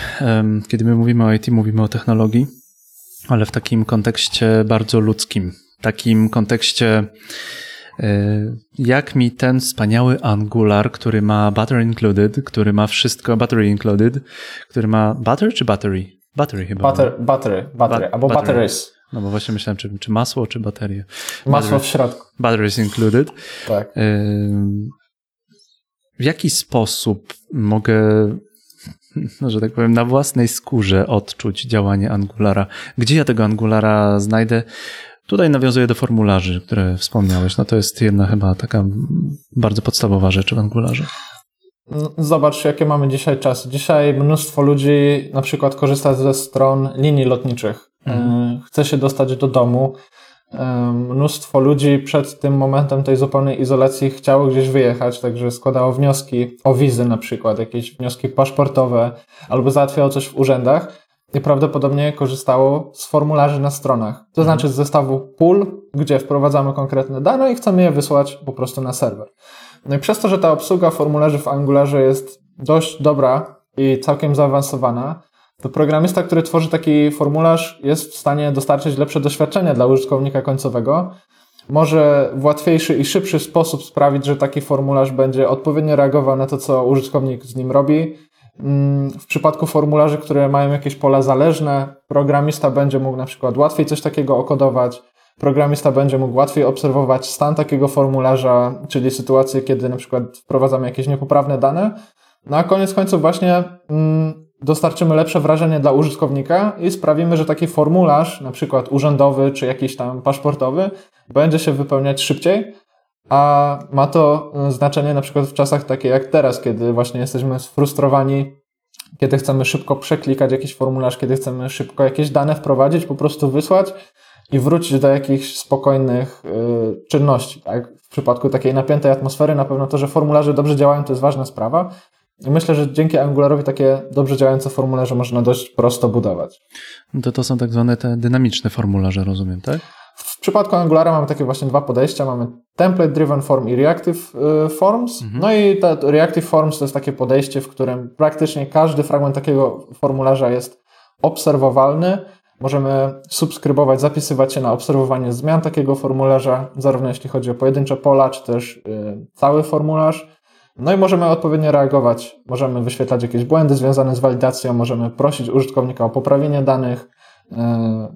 kiedy my mówimy o IT, mówimy o technologii, ale w takim kontekście bardzo ludzkim. Takim kontekście E, jak mi ten wspaniały Angular, który ma battery included, który ma wszystko, battery included, który ma battery czy battery? Battery chyba. Butter, battery, battery, albo battery. batteries. No bo właśnie myślałem, czy, czy masło, czy baterie. Masło w środku. Batteries included. Tak. W jaki sposób mogę, no, że tak powiem, na własnej skórze odczuć działanie Angulara? Gdzie ja tego Angulara znajdę? Tutaj nawiązuję do formularzy, które wspomniałeś. No to jest jedna chyba taka bardzo podstawowa rzecz w Angularze. No, zobacz, jakie mamy dzisiaj czasy. Dzisiaj mnóstwo ludzi na przykład korzysta ze stron linii lotniczych. Mhm. Chce się dostać do domu. Mnóstwo ludzi przed tym momentem tej zupełnej izolacji chciało gdzieś wyjechać, także składało wnioski o wizy na przykład, jakieś wnioski paszportowe, albo załatwiało coś w urzędach i prawdopodobnie korzystało z formularzy na stronach. To mhm. znaczy z zestawu pool, gdzie wprowadzamy konkretne dane i chcemy je wysłać po prostu na serwer. No i przez to, że ta obsługa formularzy w Angularze jest dość dobra i całkiem zaawansowana, to programista, który tworzy taki formularz, jest w stanie dostarczyć lepsze doświadczenie dla użytkownika końcowego. Może w łatwiejszy i szybszy sposób sprawić, że taki formularz będzie odpowiednio reagował na to, co użytkownik z nim robi. Mm, w przypadku formularzy, które mają jakieś pola zależne, programista będzie mógł na przykład łatwiej coś takiego okodować. Programista będzie mógł łatwiej obserwować stan takiego formularza, czyli sytuację, kiedy na przykład wprowadzamy jakieś niepoprawne dane. No a koniec końców właśnie mm, dostarczymy lepsze wrażenie dla użytkownika i sprawimy, że taki formularz, na przykład urzędowy czy jakiś tam paszportowy, będzie się wypełniać szybciej, a ma to e, znaczenie na przykład w czasach takie jak teraz, kiedy właśnie jesteśmy sfrustrowani, kiedy chcemy szybko przeklikać jakiś formularz, kiedy chcemy szybko jakieś dane wprowadzić, po prostu wysłać i wrócić do jakichś spokojnych y, czynności. Tak? W przypadku takiej napiętej atmosfery na pewno to, że formularze dobrze działają, to jest ważna sprawa, myślę, że dzięki Angularowi takie dobrze działające formularze można dość prosto budować. No to to są tak zwane te dynamiczne formularze, rozumiem, tak? W przypadku Angulara mamy takie właśnie dwa podejścia. Mamy template driven form i reactive y, forms. Mhm. No i te reactive forms to jest takie podejście, w którym praktycznie każdy fragment takiego formularza jest obserwowalny. Możemy subskrybować, zapisywać się na obserwowanie zmian takiego formularza, zarówno jeśli chodzi o pojedyncze pola, czy też y, cały formularz. No i możemy odpowiednio reagować. Możemy wyświetlać jakieś błędy związane z walidacją, możemy prosić użytkownika o poprawienie danych, yy,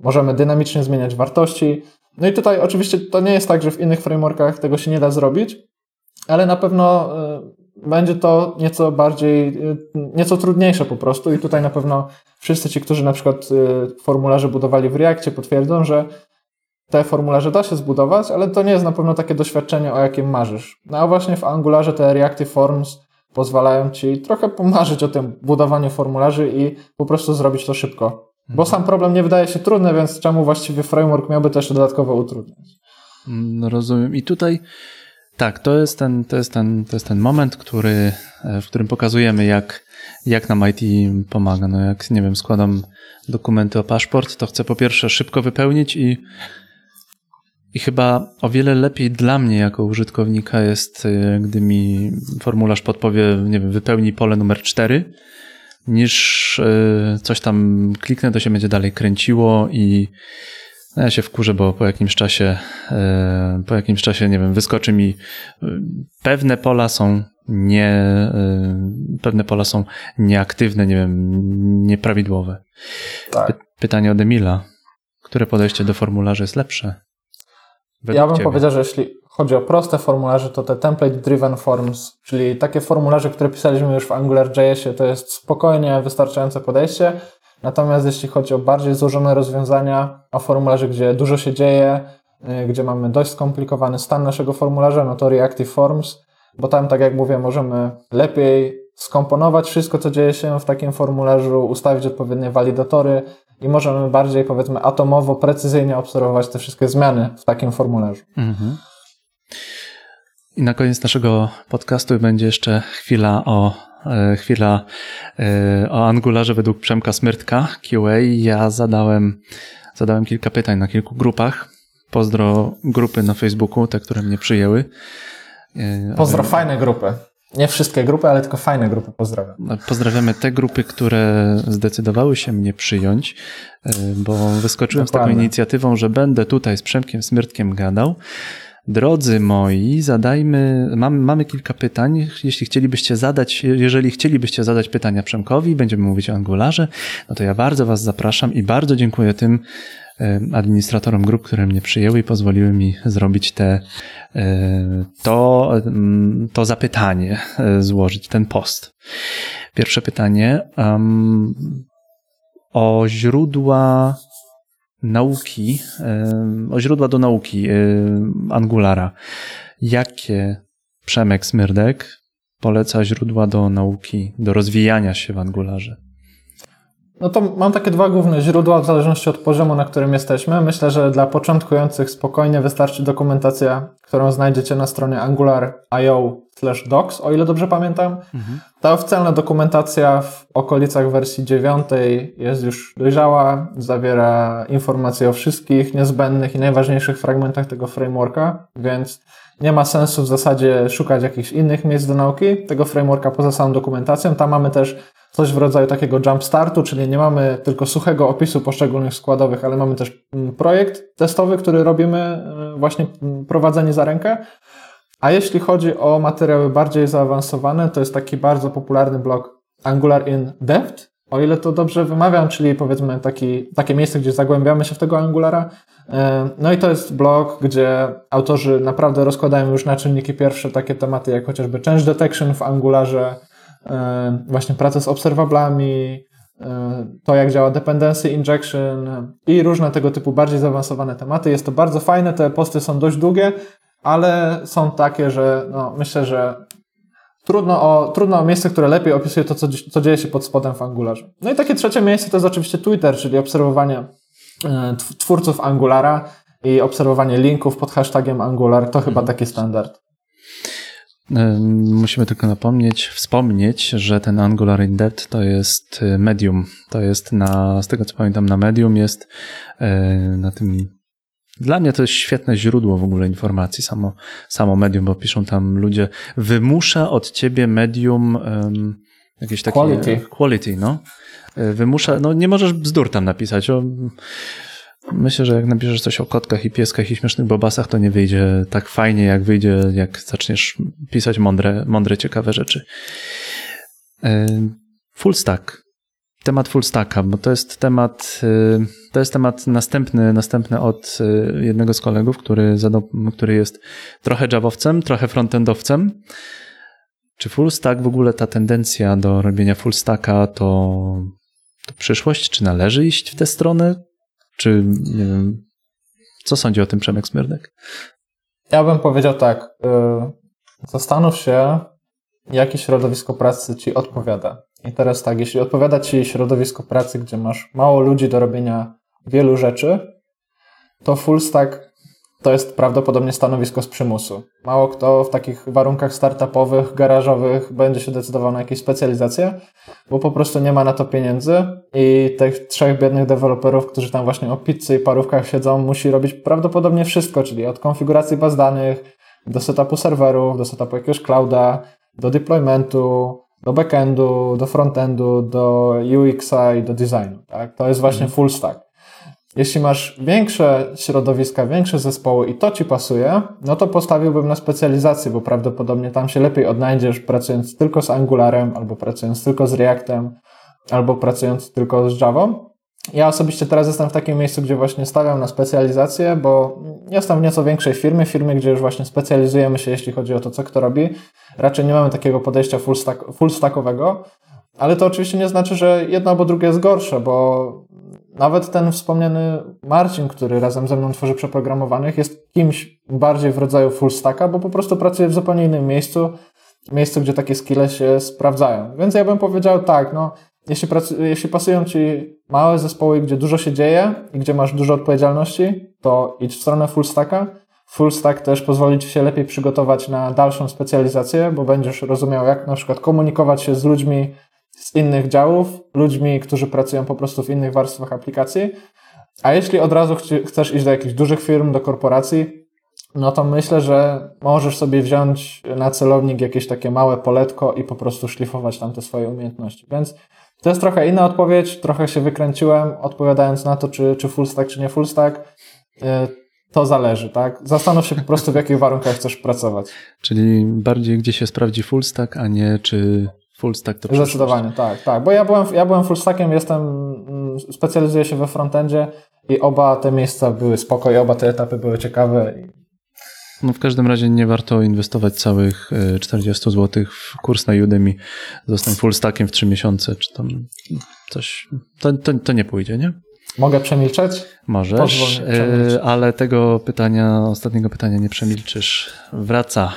możemy dynamicznie zmieniać wartości. No i tutaj oczywiście to nie jest tak, że w innych frameworkach tego się nie da zrobić, ale na pewno yy, będzie to nieco bardziej, yy, nieco trudniejsze po prostu i tutaj na pewno wszyscy ci, którzy na przykład formularze budowali w Reakcie potwierdzą, że te formularze da się zbudować, ale to nie jest na pewno takie doświadczenie, o jakim marzysz. No a właśnie w Angularze te Reactive Forms pozwalają ci trochę pomarzyć o tym budowaniu formularzy i po prostu zrobić to szybko. Bo sam problem nie wydaje się trudny, więc czemu właściwie framework miałby też dodatkowo utrudniać? No rozumiem. I tutaj tak, to jest ten, to jest ten, to jest ten moment, który, e, w którym pokazujemy, jak, jak nam IT pomaga. No jak, nie wiem, składam dokumenty o paszport, to chcę po pierwsze szybko wypełnić i i chyba o wiele lepiej dla mnie jako użytkownika jest, y, gdy mi formularz podpowie, nie wiem, wypełni pole numer 4, niż y, coś tam kliknę, to się będzie dalej kręciło i no, ja się wkurzę, bo po jakimś czasie, y, po jakimś czasie, nie wiem, wyskoczy mi pewne pola są nie, pewne pola są nieaktywne, nie wiem, nieprawidłowe. Tak. Pytanie od Emila. Które podejście do formularzy jest lepsze? Ja bym ciebie. powiedział, że jeśli chodzi o proste formularze, to te template driven forms, czyli takie formularze, które pisaliśmy już w AngularJSie, to jest spokojnie wystarczające podejście. Natomiast jeśli chodzi o bardziej złożone rozwiązania, o formularze, gdzie dużo się dzieje, y, gdzie mamy dość skomplikowany stan naszego formularza, no to Reactive Forms, bo tam, tak jak mówię, możemy lepiej skomponować wszystko, co dzieje się w takim formularzu, ustawić odpowiednie walidatory, i możemy bardziej, powiedzmy, atomowo, precyzyjnie obserwować te wszystkie zmiany w takim formularzu. Mhm. I na koniec naszego podcastu będzie jeszcze chwila o e, chwila e, o Angularze według Przemka Smyrtka QA. Ja zadałem, zadałem kilka pytań na kilku grupach. Pozdro grupy na Facebooku, te, które mnie przyjęły. E, Pozdro fajne grupy. Nie wszystkie grupy, ale tylko fajne grupy pozdrawiam. Pozdrawiamy te grupy, które zdecydowały się mnie przyjąć, e, bo wyskoczyłem Dokładnie. z taką inicjatywą, że będę tutaj z Przemkiem Smyrtkiem gadał. Drodzy moi, zadajmy, mamy, mamy kilka pytań. Jeśli chcielibyście zadać, jeżeli chcielibyście zadać pytania Przemkowi, będziemy mówić o Angularze, no to ja bardzo Was zapraszam i bardzo dziękuję tym administratorom grup, które mnie przyjęły i pozwoliły mi zrobić te, to, to zapytanie, e, złożyć ten post. Pierwsze pytanie um, o źródła nauki, o źródła do nauki Angulara. Jakie Przemek Smyrdek poleca źródła do nauki, do rozwijania się w Angularze? No to mam takie dwa główne źródła w zależności od poziomu, na którym jesteśmy. Myślę, że dla początkujących spokojnie wystarczy dokumentacja, którą znajdziecie na stronie angular.io docs, o ile dobrze pamiętam. Mhm. Ta oficjalna dokumentacja w okolicach wersji 9 jest już dojrzała, zawiera informacje o wszystkich niezbędnych i najważniejszych fragmentach tego frameworka, więc nie ma sensu w zasadzie szukać jakichś innych miejsc do nauki tego frameworka poza samą dokumentacją. Tam mamy też coś w rodzaju takiego jumpstartu, czyli nie mamy tylko suchego opisu poszczególnych składowych, ale mamy też mm, projekt testowy, który robimy y, właśnie mm, prowadzenie za rękę. A jeśli chodzi o materiały bardziej zaawansowane, to jest taki bardzo popularny blog Angular in Depth, o ile to dobrze wymawiam, czyli powiedzmy taki, takie miejsce, gdzie zagłębiamy się w tego Angulara. E, no i to jest blog, gdzie autorzy naprawdę rozkładają już na czynniki pierwsze takie tematy, jak chociażby change detection w Angularze, właśnie pracę z obserwablami, e, to jak działa dependency injection i różne tego typu bardziej zaawansowane tematy. Jest to bardzo fajne, te posty są dość długie, ale są takie, że no, myślę, że trudno o, trudno o miejsce, które lepiej opisuje to, co, co dzieje się pod spodem w Angularze. No i takie trzecie miejsce to jest oczywiście Twitter, czyli obserwowanie e, twórców Angulara i obserwowanie linków pod hashtagiem Angular. To chyba mhm. taki standard. E, musimy tylko napomnieć, wspomnieć, że ten Angular in Depth to jest e, Medium. To jest na, z tego co pamiętam, na Medium jest na tym dla mnie to jest świetne źródło w ogóle informacji, samo, samo medium, bo piszą tam ludzie, wymusza od ciebie medium um, jakieś takie... Quality. Quality, no. E, wymusza, no nie możesz bzdur tam napisać. O, myślę, że jak napiszesz coś o kotkach i pieskach i śmiesznych bobasach, to nie wyjdzie tak fajnie, jak wyjdzie, jak zaczniesz pisać mądre, mądre ciekawe rzeczy. E, full stack temat full stacka, bo to jest temat, y, to jest temat następny, następny od y, jednego z kolegów, który, zadał, który jest trochę javowcem, trochę frontendowcem. Czy full stack w ogóle ta tendencja do robienia full stacka to, to przyszłość? Czy należy iść w tę stronę? Czy nie wiem, co sądzi o tym Przemek Smyrdek? Ja bym powiedział tak. Y, zastanów się, jakie środowisko pracy ci odpowiada. I teraz tak, jeśli odpowiada Ci środowisko pracy, gdzie masz mało ludzi do robienia wielu rzeczy, to full stack to jest prawdopodobnie stanowisko z przymusu. Mało kto w takich warunkach startupowych, garażowych będzie się decydował na jakieś specjalizacje, bo po prostu nie ma na to pieniędzy i tych trzech biednych deweloperów, którzy tam właśnie o pizzy i parówkach siedzą, musi robić prawdopodobnie wszystko, czyli od konfiguracji baz danych, do setupu serwerów, do setupu jakiegoś clouda, do deploymentu, do backendu, do frontendu, do UX-a i do designu. Tak? To jest właśnie mhm. full stack. Jeśli masz większe środowiska, większe zespoły i to ci pasuje, no to postawiłbym na specjalizację, bo prawdopodobnie tam się lepiej odnajdziesz pracując tylko z Angularem, albo pracując tylko z Reactem, albo pracując tylko z Javą. Ja osobiście teraz jestem w takim miejscu, gdzie właśnie stawiam na specjalizację, bo jestem w nieco większej firmie, firmie, gdzie już właśnie specjalizujemy się, jeśli chodzi o to, co kto robi. Raczej nie mamy takiego podejścia full, stack, full stackowego, ale to oczywiście nie znaczy, że jedno albo drugie jest gorsze, bo nawet ten wspomniany Marcin, który razem ze mną tworzy przeprogramowanych, jest kimś bardziej w rodzaju full stacka, bo po prostu pracuje w zupełnie innym miejscu, miejscu, gdzie takie skille się sprawdzają. Więc ja bym powiedział tak, no jeśli, jeśli pasują Ci małe zespoły, gdzie dużo się dzieje i gdzie masz dużo odpowiedzialności, to idź w stronę full stacka. Full stack też pozwoli Ci się lepiej przygotować na dalszą specjalizację, bo będziesz rozumiał, jak na przykład komunikować się z ludźmi z innych działów, ludźmi, którzy pracują po prostu w innych warstwach aplikacji. A jeśli od razu chcesz iść do jakichś dużych firm, do korporacji, no to myślę, że możesz sobie wziąć na celownik jakieś takie małe poletko i po prostu szlifować tam te swoje umiejętności. Więc to jest trochę inna odpowiedź, trochę się wykręciłem, odpowiadając na to, czy, czy full stack, czy nie full stack. E, to zależy, tak? Zastanów się po prostu, w jakich warunkach chcesz pracować. Czyli bardziej gdzie się sprawdzi full stack, a nie czy full stack to Zdecydowanie, tak, tak. Bo ja byłem, ja byłem full stackiem, jestem, mm, specjalizuję się we frontendzie i oba te miejsca były spoko i oba te etapy były ciekawe no w każdym razie nie warto inwestować całych 40 e, zł w kurs na Udemy. Zostań full stackiem w 3 miesiące, czy tam coś. To, to, to nie pójdzie, nie? Mogę przemilczeć? Możesz, e, ale tego pytania, ostatniego pytania nie przemilczysz. Wraca.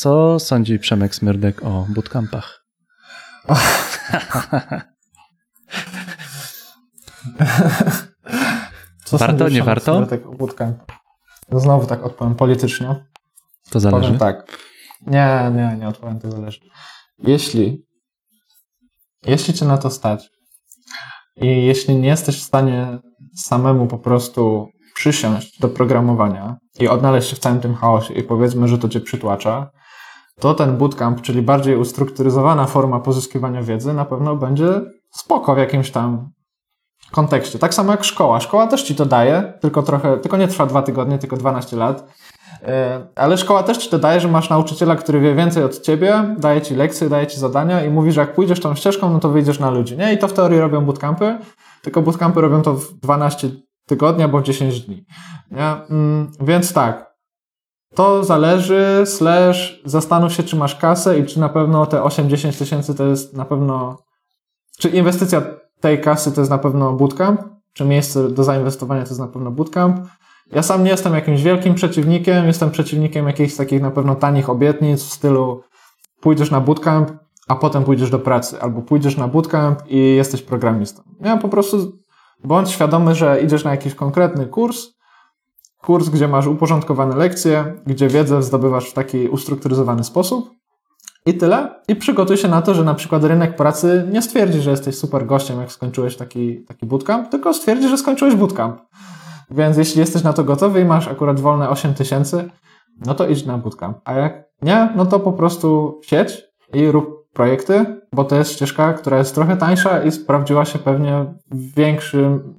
Co sądzi Przemek Smyrdek o bootcampach? Co warto, nie warto? Smyrdek o bootcampach? Znowu tak odpowiem politycznie. To zależy. Powiem tak. Nie, nie, nie odpowiem, to zależy. Jeśli, jeśli cię na to stać i jeśli nie jesteś w stanie samemu po prostu przysiąść do programowania i odnaleźć się w całym tym chaosie i powiedzmy, że to cię przytłacza, to ten bootcamp, czyli bardziej ustrukturyzowana forma pozyskiwania wiedzy, na pewno będzie spoko w jakimś tam kontekście. Tak samo jak szkoła. Szkoła też ci to daje, tylko trochę, tylko nie trwa dwa tygodnie, tylko 12 lat. E, ale szkoła też ci to daje, że masz nauczyciela, który wie więcej od ciebie, daje ci lekcje, daje ci zadania i mówi, że jak pójdziesz tą ścieżką, no to wyjdziesz na ludzi. Nie? I to w teorii robią bootcampy, tylko bootcampy robią to w 12 tygodni albo w 10 dni. Nie? Mm, więc tak, to zależy, slash, zastanów się, czy masz kasę i czy na pewno te 8-10 tysięcy to jest na pewno, czy inwestycja tej kasy to jest na pewno bootcamp, czy miejsce do zainwestowania to jest na pewno bootcamp. Ja sam nie jestem jakimś wielkim przeciwnikiem, jestem przeciwnikiem jakichś takich na pewno tanich obietnic w stylu pójdziesz na bootcamp, a potem pójdziesz do pracy, albo pójdziesz na bootcamp i jesteś programistą. Ja po prostu bądź świadomy, że idziesz na jakiś konkretny kurs, kurs, gdzie masz uporządkowane lekcje, gdzie wiedzę zdobywasz w taki ustrukturyzowany sposób i tyle. I przygotuj się na to, że na przykład rynek pracy nie stwierdzi, że jesteś super gościem, jak skończyłeś taki, taki bootcamp, tylko stwierdzi, że skończyłeś bootcamp. Więc jeśli jesteś na to gotowy i masz akurat wolne 8 tysięcy, no to idź na bootcamp. A jak nie, no to po prostu siedź i rób projekty, bo to jest ścieżka, która jest trochę tańsza i sprawdziła się pewnie w większym,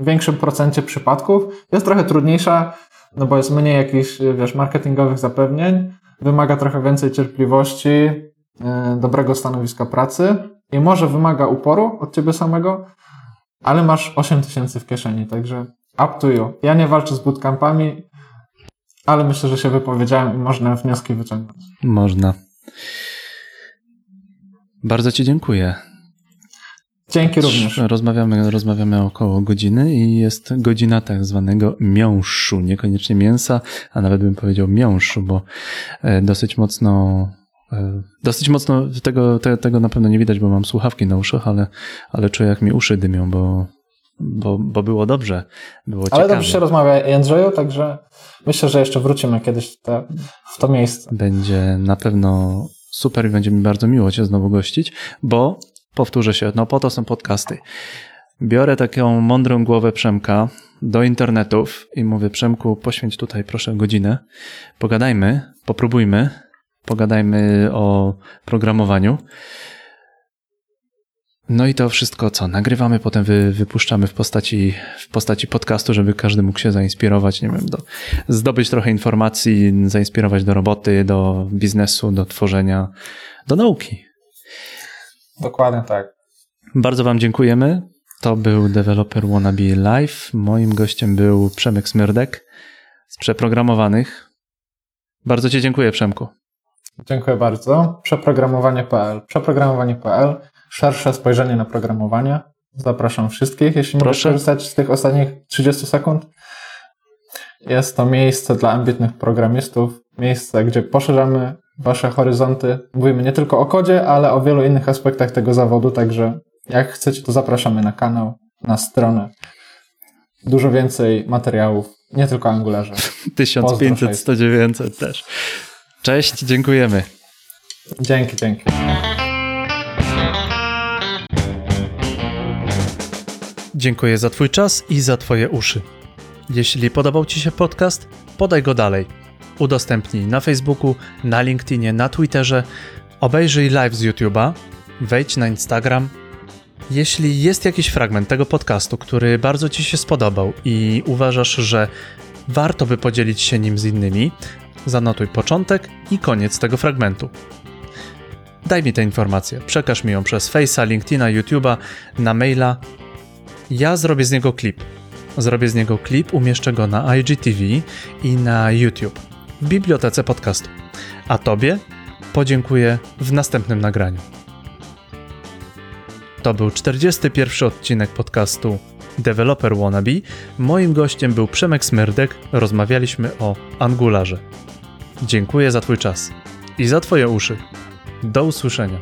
większym procencie przypadków. Jest trochę trudniejsza, no bo jest mniej jakichś, wiesz, marketingowych zapewnień, wymaga trochę więcej cierpliwości, yy, dobrego stanowiska pracy i może wymaga uporu od ciebie samego, ale masz 8 tysięcy w kieszeni, także up to you. Ja nie walczę z bootcampami, ale myślę, że się wypowiedziałem i można wnioski wyciągnąć. Można. Bardzo Ci dziękuję. Dzięki również. Rozmawiamy, rozmawiamy około godziny i jest godzina tak zwanego miąższu, niekoniecznie mięsa, a nawet bym powiedział miąższu, bo e, dosyć mocno e, Dosyć mocno tego, te, tego na pewno nie widać, bo mam słuchawki na uszach, ale, ale czuję jak mi uszy dymią, bo, bo, bo było dobrze. Było ale ciekawie. dobrze się rozmawia Jędrzeju, także myślę, że jeszcze wrócimy kiedyś te, w to miejsce. Będzie na pewno super i będzie mi bardzo miło Cię znowu gościć, bo powtórzę się, no po to są podcasty. Biorę taką mądrą głowę Przemka do internetów i mówię, Przemku, poświęć tutaj proszę godzinę, pogadajmy, popróbujmy, pogadajmy o programowaniu. No i to wszystko, co nagrywamy, potem wy, wypuszczamy w postaci, w postaci podcastu, żeby każdy mógł się zainspirować, nie wiem, do, zdobyć trochę informacji, zainspirować do roboty, do biznesu, do tworzenia, do nauki. Dokładnie tak. Bardzo Wam dziękujemy. To był Developer Wannabe Live. Moim gościem był Przemek Smyrdek z Przeprogramowanych. Bardzo Ci dziękuję, Przemku. Dziękuję bardzo. Przeprogramowanie.pl. Przeprogramowanie.pl szersze spojrzenie na programowanie. Zapraszam wszystkich, jeśli Proszę. mogę korzystać z tych ostatnich 30 sekund. Jest to miejsce dla ambitnych programistów, miejsce, gdzie poszerzamy Wasze horyzonty. Mówimy nie tylko o kodzie, ale o wielu innych aspektach tego zawodu, także jak chcecie, to zapraszamy na kanał, na stronę. Dużo więcej materiałów, nie tylko Angularze. 1500, 100, 900 też. Cześć, dziękujemy. Dzięki, dzięki. Dziękuję za Twój czas i za Twoje uszy. Jeśli podobał Ci się podcast, podaj go dalej. Udostępnij na Facebooku, na LinkedInie, na Twitterze, obejrzyj live z YouTube'a, wejdź na Instagram. Jeśli jest jakiś fragment tego podcastu, który bardzo Ci się spodobał i uważasz, że warto by podzielić się nim z innymi, zanotuj początek i koniec tego fragmentu. Daj mi tę informację, przekaż mi ją przez Face'a, LinkedIna, YouTube'a, na maila ja zrobię z niego klip. Zrobię z niego klip, umieszczę go na IGTV i na YouTube w bibliotece podcastu. A Tobie podziękuję w następnym nagraniu. To był 41 odcinek podcastu Developer Wannabe. Moim gościem był Przemek Smyrdek. Rozmawialiśmy o Angularze. Dziękuję za Twój czas i za Twoje uszy. Do usłyszenia.